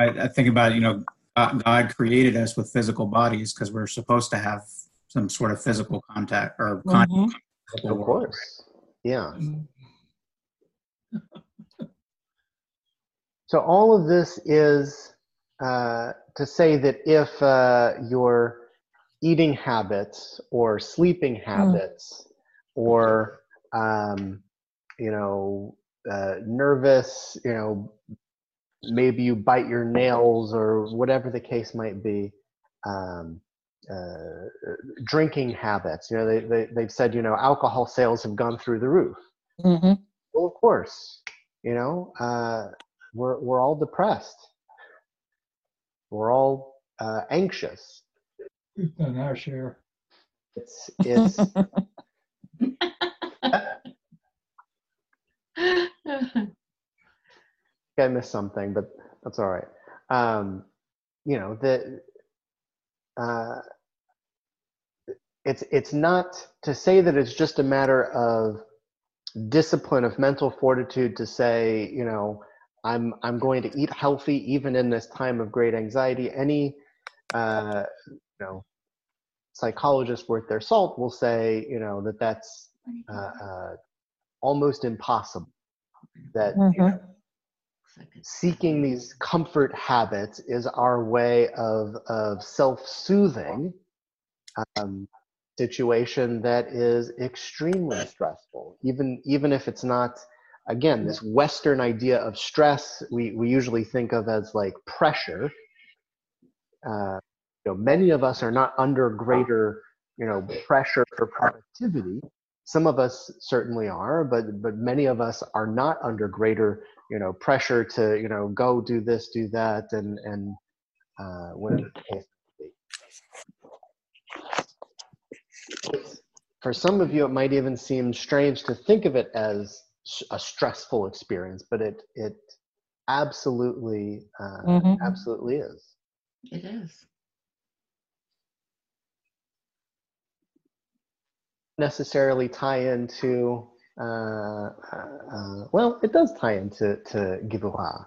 I, I think about, you know, God God created us with physical bodies because we're supposed to have some sort of physical contact or contact. Mhm. with Of world. course. Yeah. So all of this is uh, to say that if uh, your eating habits or sleeping habits or um, you know uh, nervous, you know maybe you bite your nails or whatever the case might be. Um, uh, drinking habits, you know, they, they, they've said, you know, alcohol sales have gone through the roof. Mm-hmm. Well, of course, you know, uh, we're we're all depressed. We're all uh, anxious. We've done our share. It's it's. I missed something, but that's all right. Um, you know the. Uh, it's it's not to say that it's just a matter of discipline of mental fortitude to say you know i'm i'm going to eat healthy even in this time of great anxiety any uh, you know psychologist worth their salt will say you know that that's uh, uh, almost impossible that you know, seeking these comfort habits is our way of of self-soothing um, situation that is extremely stressful. Even even if it's not again this western idea of stress we we usually think of as like pressure. Uh, you know many of us are not under greater you know pressure for productivity. Some of us certainly are but but many of us are not under greater you know pressure to you know go do this do that and and uh, whatever the case may be for some of you it might even seem strange to think of it as a stressful experience but it it absolutely uh, Mhm. absolutely is It is. necessarily tie into uh, uh, well it does tie into to Gibura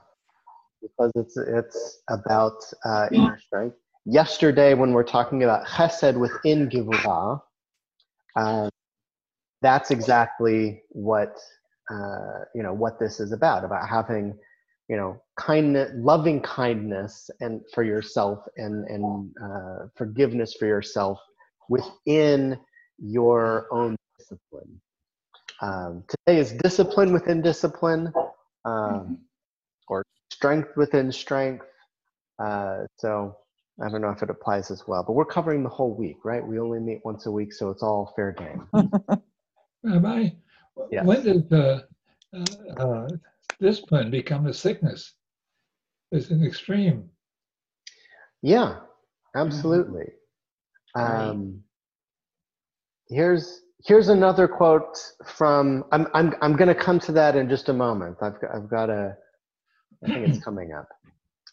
because it's it's about uh, inner strength. Yesterday when we're talking about chesed within Gibura uh, that's exactly what uh, you know what this is about about having you know kindness loving kindness and for yourself and and uh, forgiveness for yourself within your own discipline um, today is discipline within discipline um, or strength within strength uh, so i don't know if it applies as well but we're covering the whole week right we only meet once a week so it's all fair game Rabbi, Yes. when did uh, uh, uh, discipline become a sickness? It's an extreme. Yeah, absolutely. Um, here's here's another quote from. I'm I'm I'm going to come to that in just a moment. I've got, I've got a. I think it's coming up.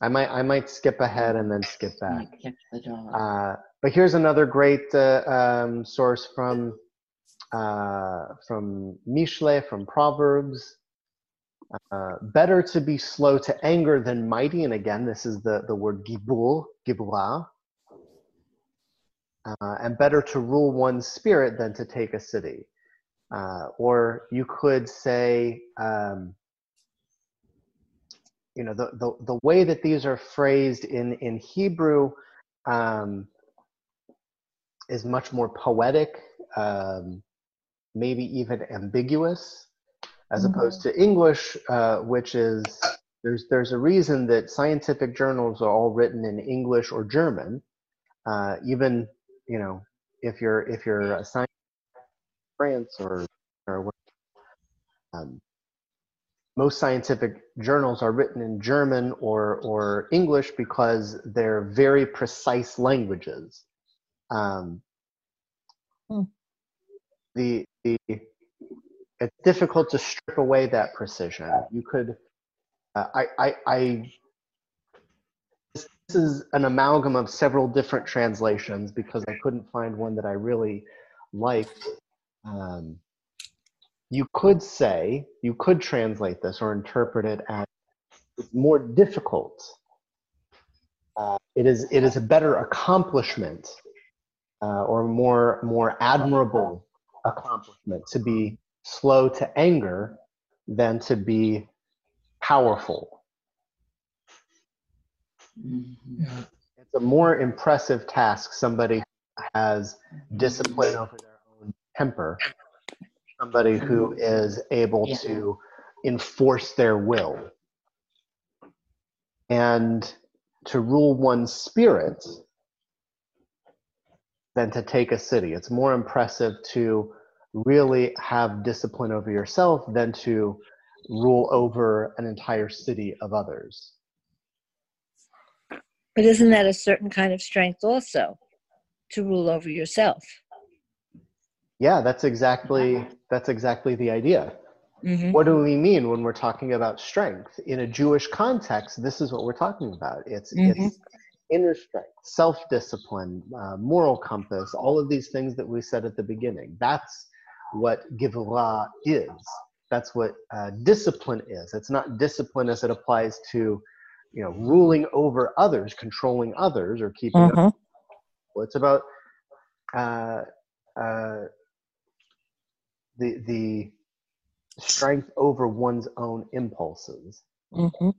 I might I might skip ahead and then skip back. Catch the dog. Uh, but here's another great uh, um, source from uh, from Mishle from Proverbs. Uh, better to be slow to anger than mighty, and again, this is the the word gibur, gibura. Uh, and better to rule one's spirit than to take a city. Uh, or you could say, um, you know, the, the, the way that these are phrased in, in Hebrew um, is much more poetic, um, maybe even ambiguous, as opposed to English, uh, which is there's there's a reason that scientific journals are all written in English or German. Uh, even you know if you're if you're a science France or or um, most scientific journals are written in German or or English because they're very precise languages. Um, the the it's difficult to strip away that precision. You could, uh, I, I, I, is an amalgam of several different translations because I couldn't find one that I really liked. um, you could say, you could translate this or interpret it as more difficult. Uh, it is it is a better accomplishment uh, or more more admirable accomplishment to be slow to anger than to be powerful. Mm-hmm. Yeah. It's a more impressive task. Somebody has discipline over their own temper. Somebody who is able Yeah. to enforce their will. And to rule one's spirit than to take a city. It's more impressive to really have discipline over yourself than to rule over an entire city of others. But isn't that a certain kind of strength also to rule over yourself? Yeah, that's exactly that's exactly the idea. Mhm. What do we mean when we're talking about strength? In a Jewish context, this is what we're talking about. It's it's inner strength, self-discipline, uh, moral compass, all of these things that we said at the beginning. That's what Givra is. That's what uh, discipline is. It's not discipline as it applies to, you know, ruling over others, controlling others, or keeping. Mhm. Well, it's about uh, uh, the the strength over one's own impulses. Mhm.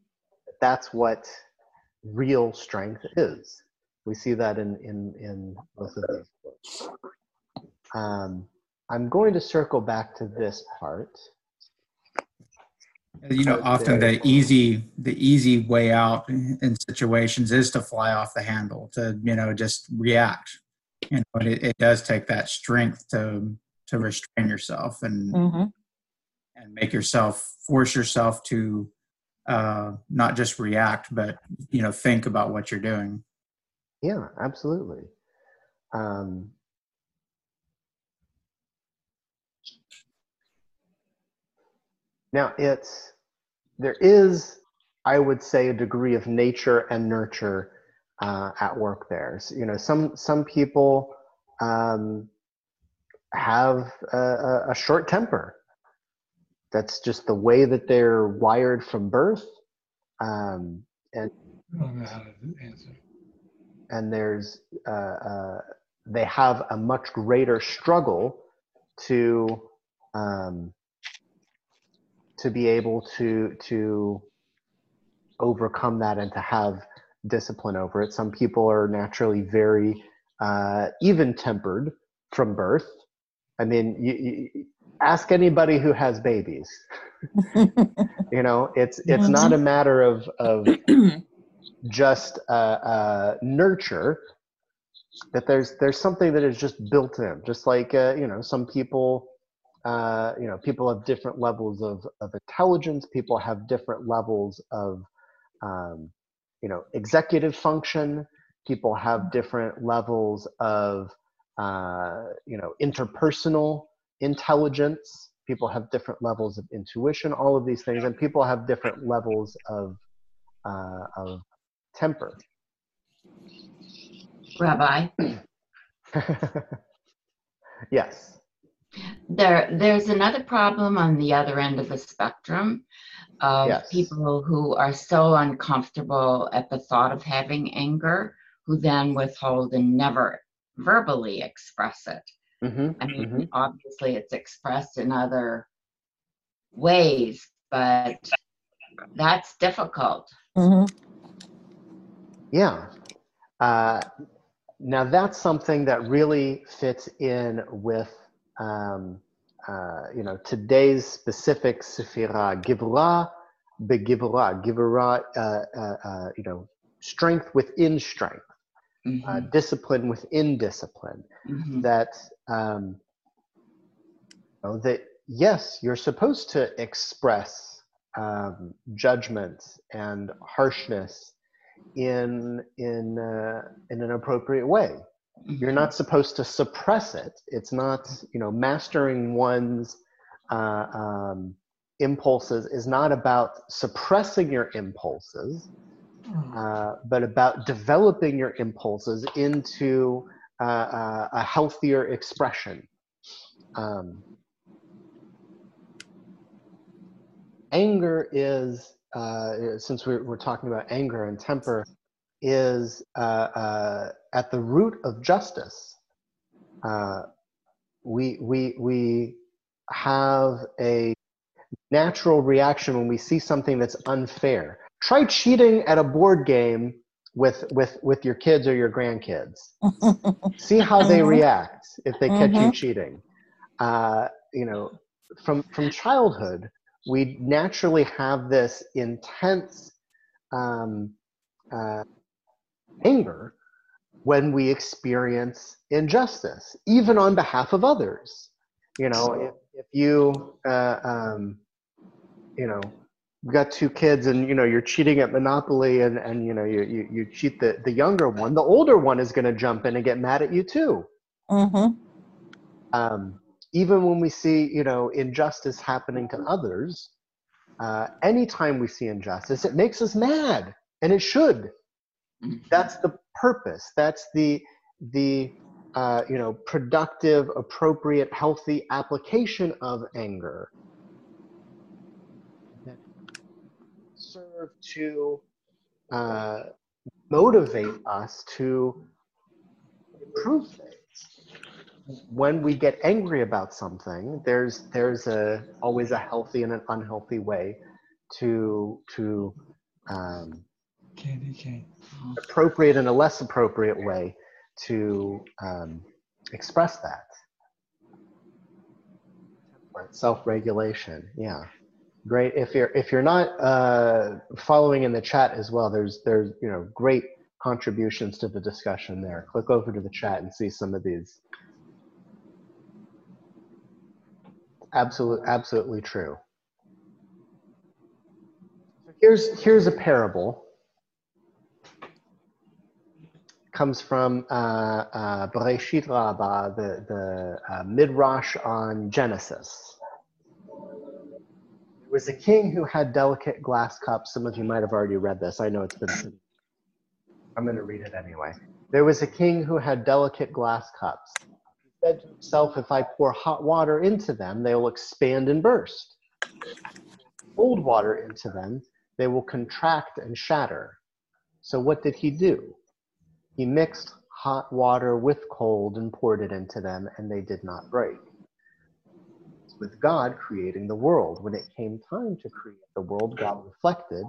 That's what real strength is. We see that in in in both of these books. Um, I'm going to circle back to this part. You know, often the easy the easy way out in situations is to fly off the handle, to you know just react. You know, but it, it does take that strength to to restrain yourself and Mhm. and make yourself force yourself to uh, not just react, but you know think about what you're doing. Yeah, absolutely. Um, now, it's there is, I would say, a degree of nature and nurture uh, at work there. So, you know, some some people um, have a, a, short temper. That's just the way that they're wired from birth. Um, and I don't know how to answer. and there's uh, uh, they have a much greater struggle to um, to be able to to overcome that and to have discipline over it. Some people are naturally very uh, even tempered from birth. I mean, you, you, ask anybody who has babies. you know, it's it's not a matter of of just uh, uh, nurture that there's there's something that is just built in just like uh, you know some people uh, you know people have different levels of, of intelligence. People have different levels of um, you know executive function. People have different levels of uh, you know interpersonal intelligence. People have different levels of intuition all of these things. And people have different levels of uh, of temper. Rabbi, yes there there's another problem on the other end of the spectrum of Yes. people who are so uncomfortable at the thought of having anger who then withhold and never verbally express it. hmm I mean, obviously it's expressed in other ways, but that's difficult. Yeah. Uh, now that's something that really fits in with, um, uh, you know, today's specific Sefirah, Givra begivra, Givra, uh, uh, uh, you know, strength within strength, uh, discipline within discipline. That, um, you know, that yes, you're supposed to express um, judgment and harshness in in uh, in an appropriate way. You're not supposed to suppress it. It's not you know mastering one's uh, um, impulses is not about suppressing your impulses, uh, but about developing your impulses into uh, uh, a healthier expression Um, anger is, uh, since we're, we're talking about anger and temper, is uh, uh, at the root of justice. Uh, we, we, we have a natural reaction when we see something that's unfair. Try cheating at a board game with with with your kids or your grandkids. see how they Mhm. react if they catch you Mhm. cheating. Uh, you know, from from childhood, we naturally have this intense um, uh, anger when we experience injustice, even on behalf of others. You know, if, if you, uh, um, you know, you've got two kids and, you know, you're cheating at Monopoly and, and you know, you, you, you cheat the, the younger one, the older one is going to jump in and get mad at you too. Mm-hmm. Um, even when we see, you know, injustice happening to others, uh, anytime we see injustice, it makes us mad, and it should. That's the purpose. That's the the uh, you know productive, appropriate, healthy application of anger. That serve to uh, motivate us to improve things when we get angry about something, there's there's a always a healthy and an unhealthy way to to um, Candy cane. appropriate and a less appropriate way to um, express that. Self-regulation, yeah, great. If you're if you're not uh, following in the chat as well, there's there's you know great contributions to the discussion there. Click over to the chat and see some of these. Absolute, absolutely true. Here's here's a parable. Comes from uh, uh, Bereshit Rabbah, the the uh, midrash on Genesis. There was a king who had delicate glass cups. Some of you might have already read this. I know it's been. I'm going to read it anyway. There was a king who had delicate glass cups He said to himself, if I pour hot water into them, they will expand and burst. Cold water into them, they will contract and shatter. So what did he do? He mixed hot water with cold and poured it into them, and they did not break. With God creating the world, when it came time to create the world, God reflected,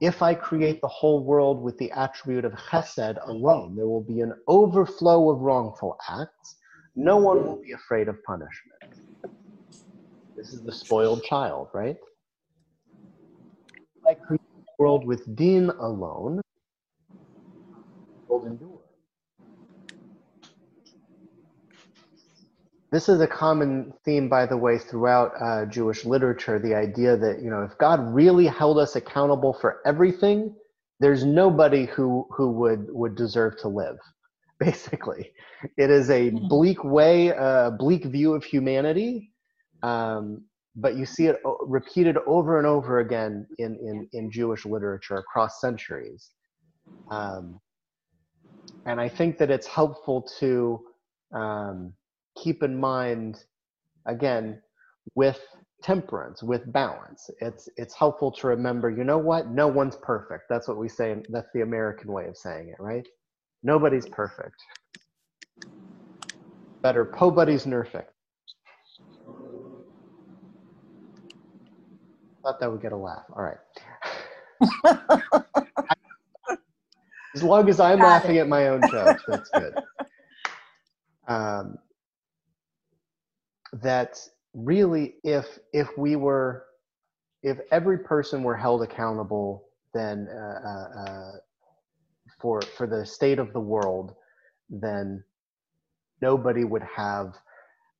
if I create the whole world with the attribute of chesed alone, there will be an overflow of wrongful acts no one will be afraid of punishment. This is the spoiled child, right? I create the world with din alone, endure. This is a common theme, by the way, throughout uh, Jewish literature. The idea that you know, if God really held us accountable for everything, there's nobody who who would would deserve to live basically. It is a bleak way, a bleak view of humanity, um, but you see it o- repeated over and over again in, in, in Jewish literature across centuries. Um, and I think that it's helpful to um, keep in mind, again, with temperance, with balance. It's it's helpful to remember, you know what? No one's perfect. That's what we say. That's the American way of saying it, right? Nobody's perfect. Better po buddy's nerfect. Thought that would get a laugh. All right. as long as I'm Got laughing it. at my own jokes, that's good. Um, that really, if if we were, if every person were held accountable, then uh, uh, uh, for for the state of the world, then nobody would have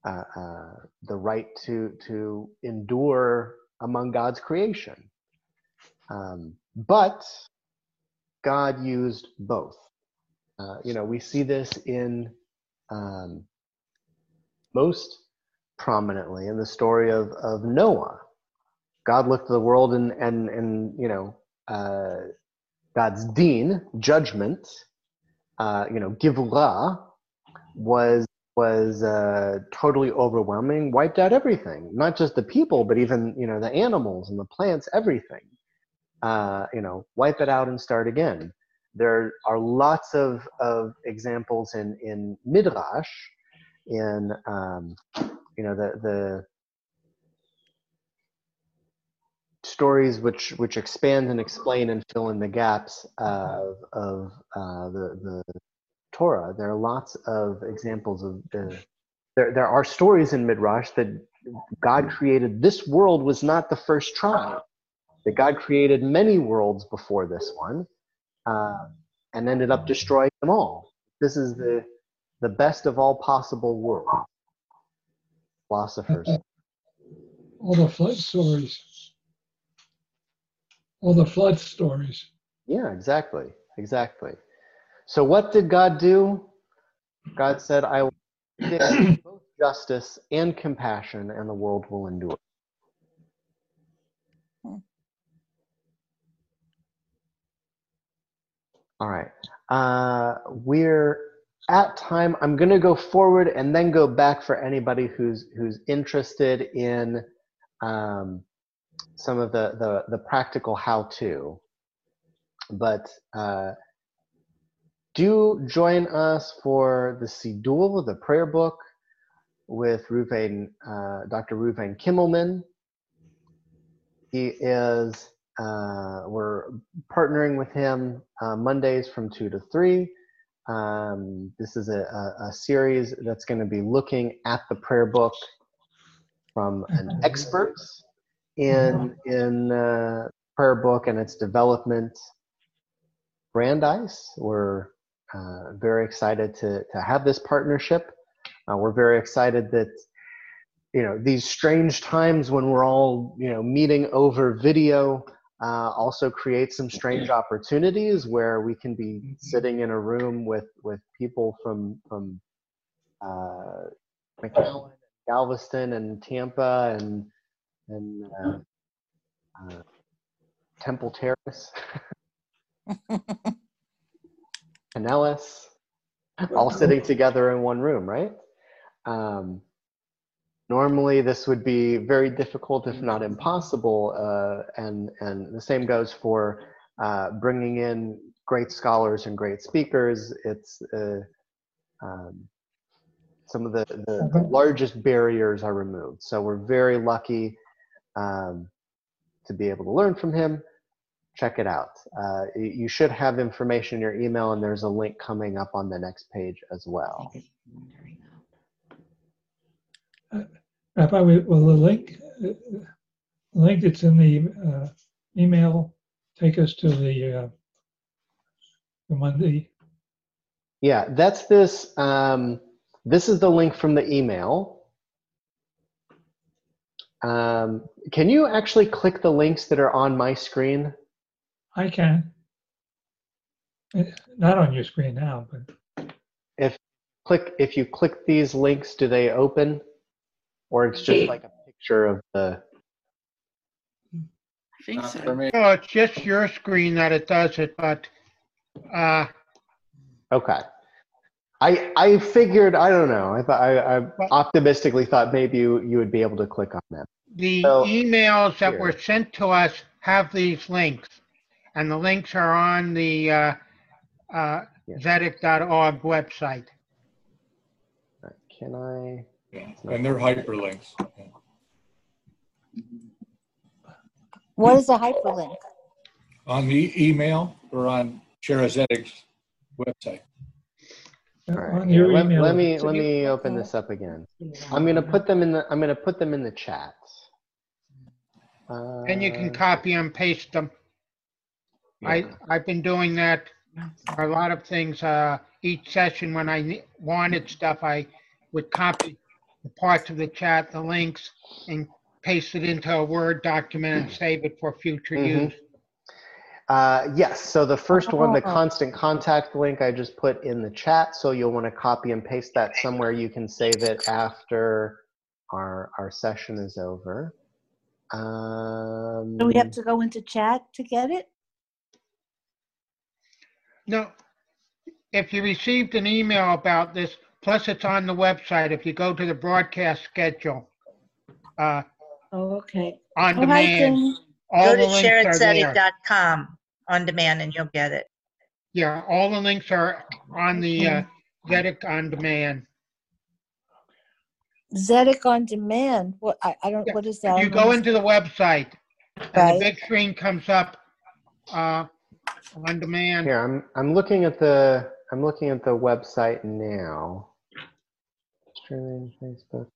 uh, uh, the right to to endure among God's creation. Um, but God used both. Uh, you know, we see this in um, most prominently in the story of of Noah. God looked at the world and and and you know uh, God's din judgment. Uh, you know, gevurah was was uh, totally overwhelming, wiped out everything, not just the people, but even you know the animals and the plants, everything. Uh, you know, wipe it out and start again. There are lots of, of examples in in midrash, in um, you know the the stories which which expand and explain and fill in the gaps of of uh, the the Torah. There are lots of examples of the. There there are stories in midrash that God created. This world was not the first try. That God created many worlds before this one, uh, and ended up destroying them all. This is the the best of all possible worlds. Philosophers. All the flood stories. All the flood stories. Yeah, exactly. Exactly. So what did God do? God said, I will give both justice and compassion, and the world will endure. All right. Uh, we're at time. I'm going to go forward and then go back for anybody who's who's interested in um, some of the, the, the practical how-to. But uh, do join us for the Siddur, the prayer book, with Reuven, uh, Dr. Reuven Kimelman. He is, uh, we're partnering with him uh, Mondays from 2 to 3. Um, this is a, a, a series that's going to be looking at the prayer book from an expert in in uh, prayer book and its development. Brandeis, we're uh, very excited to to have this partnership. Uh, we're very excited that you know these strange times when we're all you know meeting over video uh, also create some strange opportunities where we can be sitting in a room with with people from from uh, McAllen, Galveston, and Tampa, and and uh, uh, Temple Terrace, Pinellas, all sitting together in one room, right? Um, normally, this would be very difficult, if not impossible, uh, and and the same goes for uh, bringing in great scholars and great speakers. It's uh, um, some of the, the, the largest barriers are removed. So we're very lucky um, to be able to learn from him. Check it out. Uh, you should have information in your email, and there's a link coming up on the next page as well. Rabbi, will the link, uh, the link that's in the uh, email take us to the, uh, the Monday? Yeah, that's this. Um, this is the link from the email. Um, can you actually click the links that are on my screen? I can. Eh, Not on your screen now, but If click if you click these links, do they open, or it's just like a picture of the? I think so. No, it's just your screen that it does it, but, uh, Okay. I I figured I don't know. I thought I, I optimistically thought maybe you, you would be able to click on them. the So- emails that were sent to us have these links. And the links are on the, uh, uh, Zedek.org website. Can I? And they're hyperlinks. What is a hyperlink? On the email or on Schaarai Zedek's website. All right, on here, let, let me let me open this up again. I'm gonna put them in the I'm gonna put them in the chat. Uh, And you can copy and paste them. I, I've been doing that for a lot of things. Uh, each session when I wanted stuff, I would copy the parts of the chat, the links, and paste it into a Word document and save it for future Mhm. use. Uh, yes. So the first one, the constant contact link, I just put in the chat. So you'll want to copy and paste that somewhere. You can save it after our our session is over. Um, Do we have to go into chat to get it? No, if you received an email about this, plus it's on the website. If you go to the broadcast schedule, uh, Oh, okay. on Oh, demand, Tim. all Go the to links are there. shareitsedit.com on demand and you'll get it. Yeah, all the links are on the uh, Zedek on demand. Zedek on demand. What, I, I don't, what is that? You go into the website and Right. the big screen comes up uh, on demand. Here, I'm, I'm looking at the, I'm looking at the website now. Streaming, Facebook.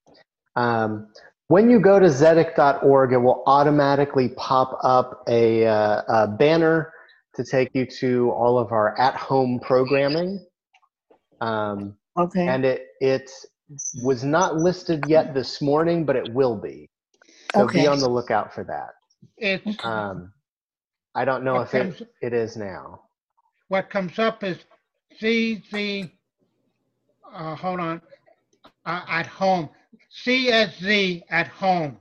Um, when you go to zedek.org, it will automatically pop up a, uh, a banner to take you to all of our at-home programming. Um, Okay. and it, it was not listed yet this morning, but it will be. So Okay. be on the lookout for that. It's, Um, I don't know What if it, it is now. what comes up is see the, uh, hold on, uh, at home, CSZ at home.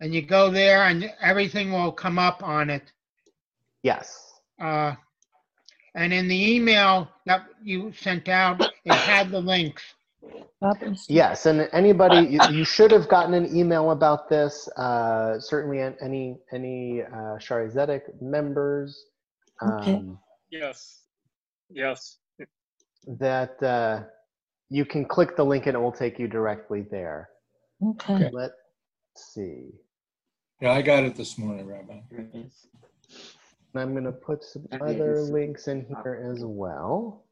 And you go there and everything will come up on it. Yes. Uh, and in the email that you sent out, it had the links. Yes, and anybody, you, you should have gotten an email about this. Uh, certainly, any any uh, Schaarai Zedek members Okay. um, Yes. Yes. That uh, you can click the link and it will take you directly there. Okay. Let's see. Yeah, I got it this morning, Rabbi. And I'm going to put some other links in here as well.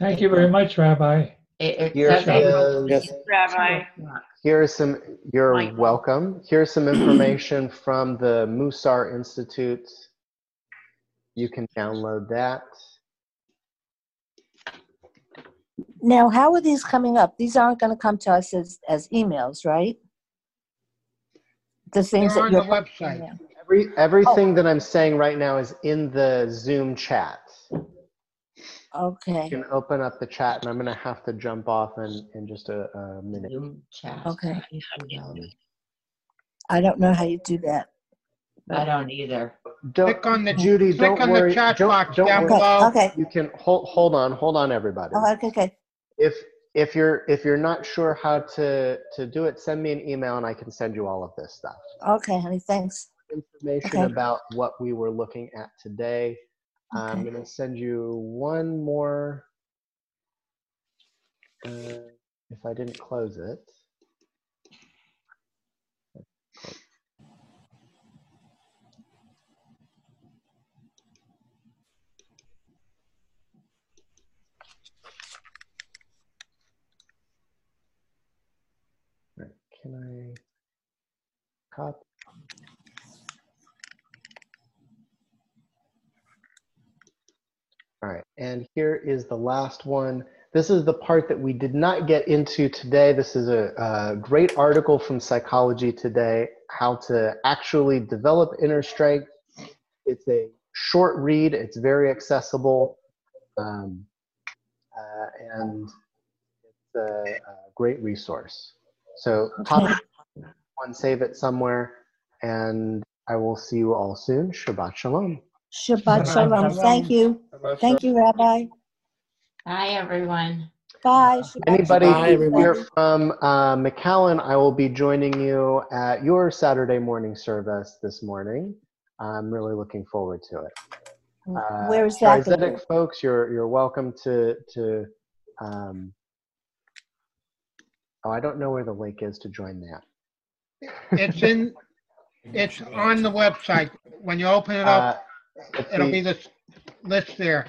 Thank you very much, Rabbi. Here Okay. is- Rabbi. Here's some, you're Mike. welcome. Here's some information from the Musar Institute. You can download that. Now, how are these coming up? These aren't going to come to us as, as emails, right? The things They're that on you're. the website. Yeah. Every, everything oh. that I'm saying right now is in the Zoom chat. Okay. You can open up the chat and I'm going to have to jump off in, in just a, a minute. Zoom chat. Okay. I don't know how you do that. I don't either. Don't, Click on the- Judy, click don't on the chat don't, box don't down worry. below. Okay. You can hold, hold on, hold on, everybody. Oh, okay, okay. If if you're if you're not sure how to to do it, send me an email and I can send you all of this stuff. Okay, honey, thanks. Information Okay. about what we were looking at today. I'm Okay. going to send you one more. Uh, if I didn't close it. Right, Can I copy? All right, and here is the last one. This is the part that we did not get into today. This is a, a great article from Psychology Today, how to actually develop inner strength. It's a short read, it's very accessible, um, uh, and it's a, a great resource. So, copy one, save it somewhere, and I will see you all soon. Shabbat Shalom. Shabbat shalom. Thank you. Thank you, Rabbi. Hi, everyone. Bye. Shabbat Anybody shalom. here from uh, McAllen, I will be joining you at your Saturday morning service this morning. I'm really looking forward to it. Uh, Where is that gonna Schaarai Zedek folks, you're you're welcome to to. Um, oh, I don't know where the link is to join that. It's in, it's on the website. When you open it up, Uh, it's it'll the- be this list there.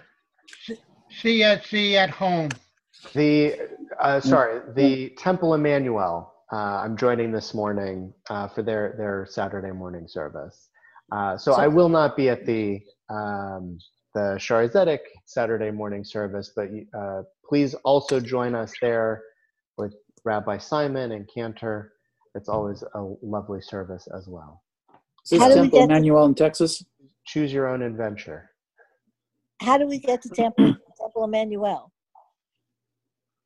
C- CSZ at home. The uh, sorry, the Temple Emanuel. Uh, I'm joining this morning uh, for their their Saturday morning service. Uh, so I will not be at the um, the Schaarai Saturday morning service, but uh, please also join us there Rabbi Simon and Cantor. It's always a lovely service as well. Is this How Temple get to- Emanuel in Texas? Choose your own adventure. How do we get to Temple, Temple Emanuel?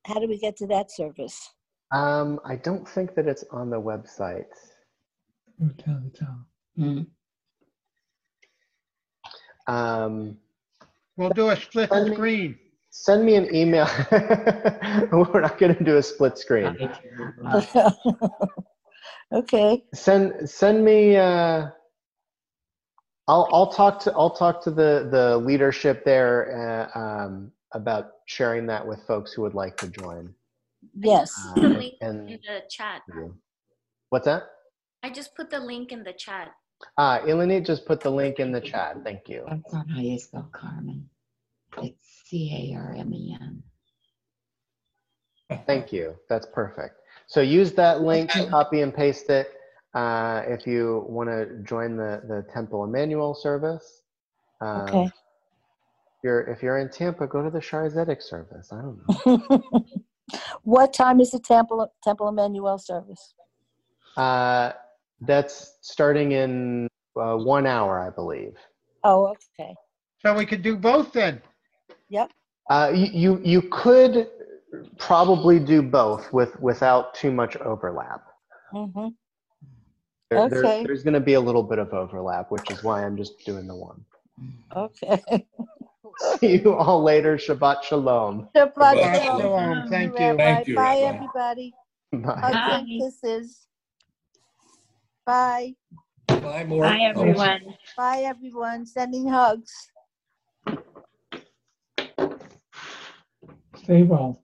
How do we get to that service? Um, I don't think that it's on the website. From town to town. Um, We'll do a split Send me- screen. Send me an email. We're not going to do a split screen. Okay, Send send me. Uh, I'll I'll talk to I'll talk to the the leadership there uh, um, about sharing that with folks who would like to join. yes. Uh, link and in the chat. what's that? I just put the link in the chat. Ah, Eleni just put the link in the chat. Thank you. That's not how you spell Carmen. It's C A R M E N. Thank you. That's perfect. So use that link, copy and paste it. Uh, if you want to join the, the Temple Emanuel service. Um, Okay. If you're, if you're in Tampa, go to the Shar service. I don't know. What time is the Temple, Temple Emanuel service? Uh, that's starting in uh, one hour, I believe. Oh, okay. So we could do both then. Yep. Uh, you, you, you could probably do both with, without too much overlap. hmm There, there- Okay. there's going to be a little bit of overlap, which is why I'm just doing the one. Okay. See you all later. Shabbat shalom. Shabbat Shabbat shalom. shalom. Thank you. Rabbi. Thank you, Bye, Rabbi. everybody. Bye. Hugs and kisses. Bye. Bye, more. Bye, everyone. Bye, everyone. Sending hugs. Stay well.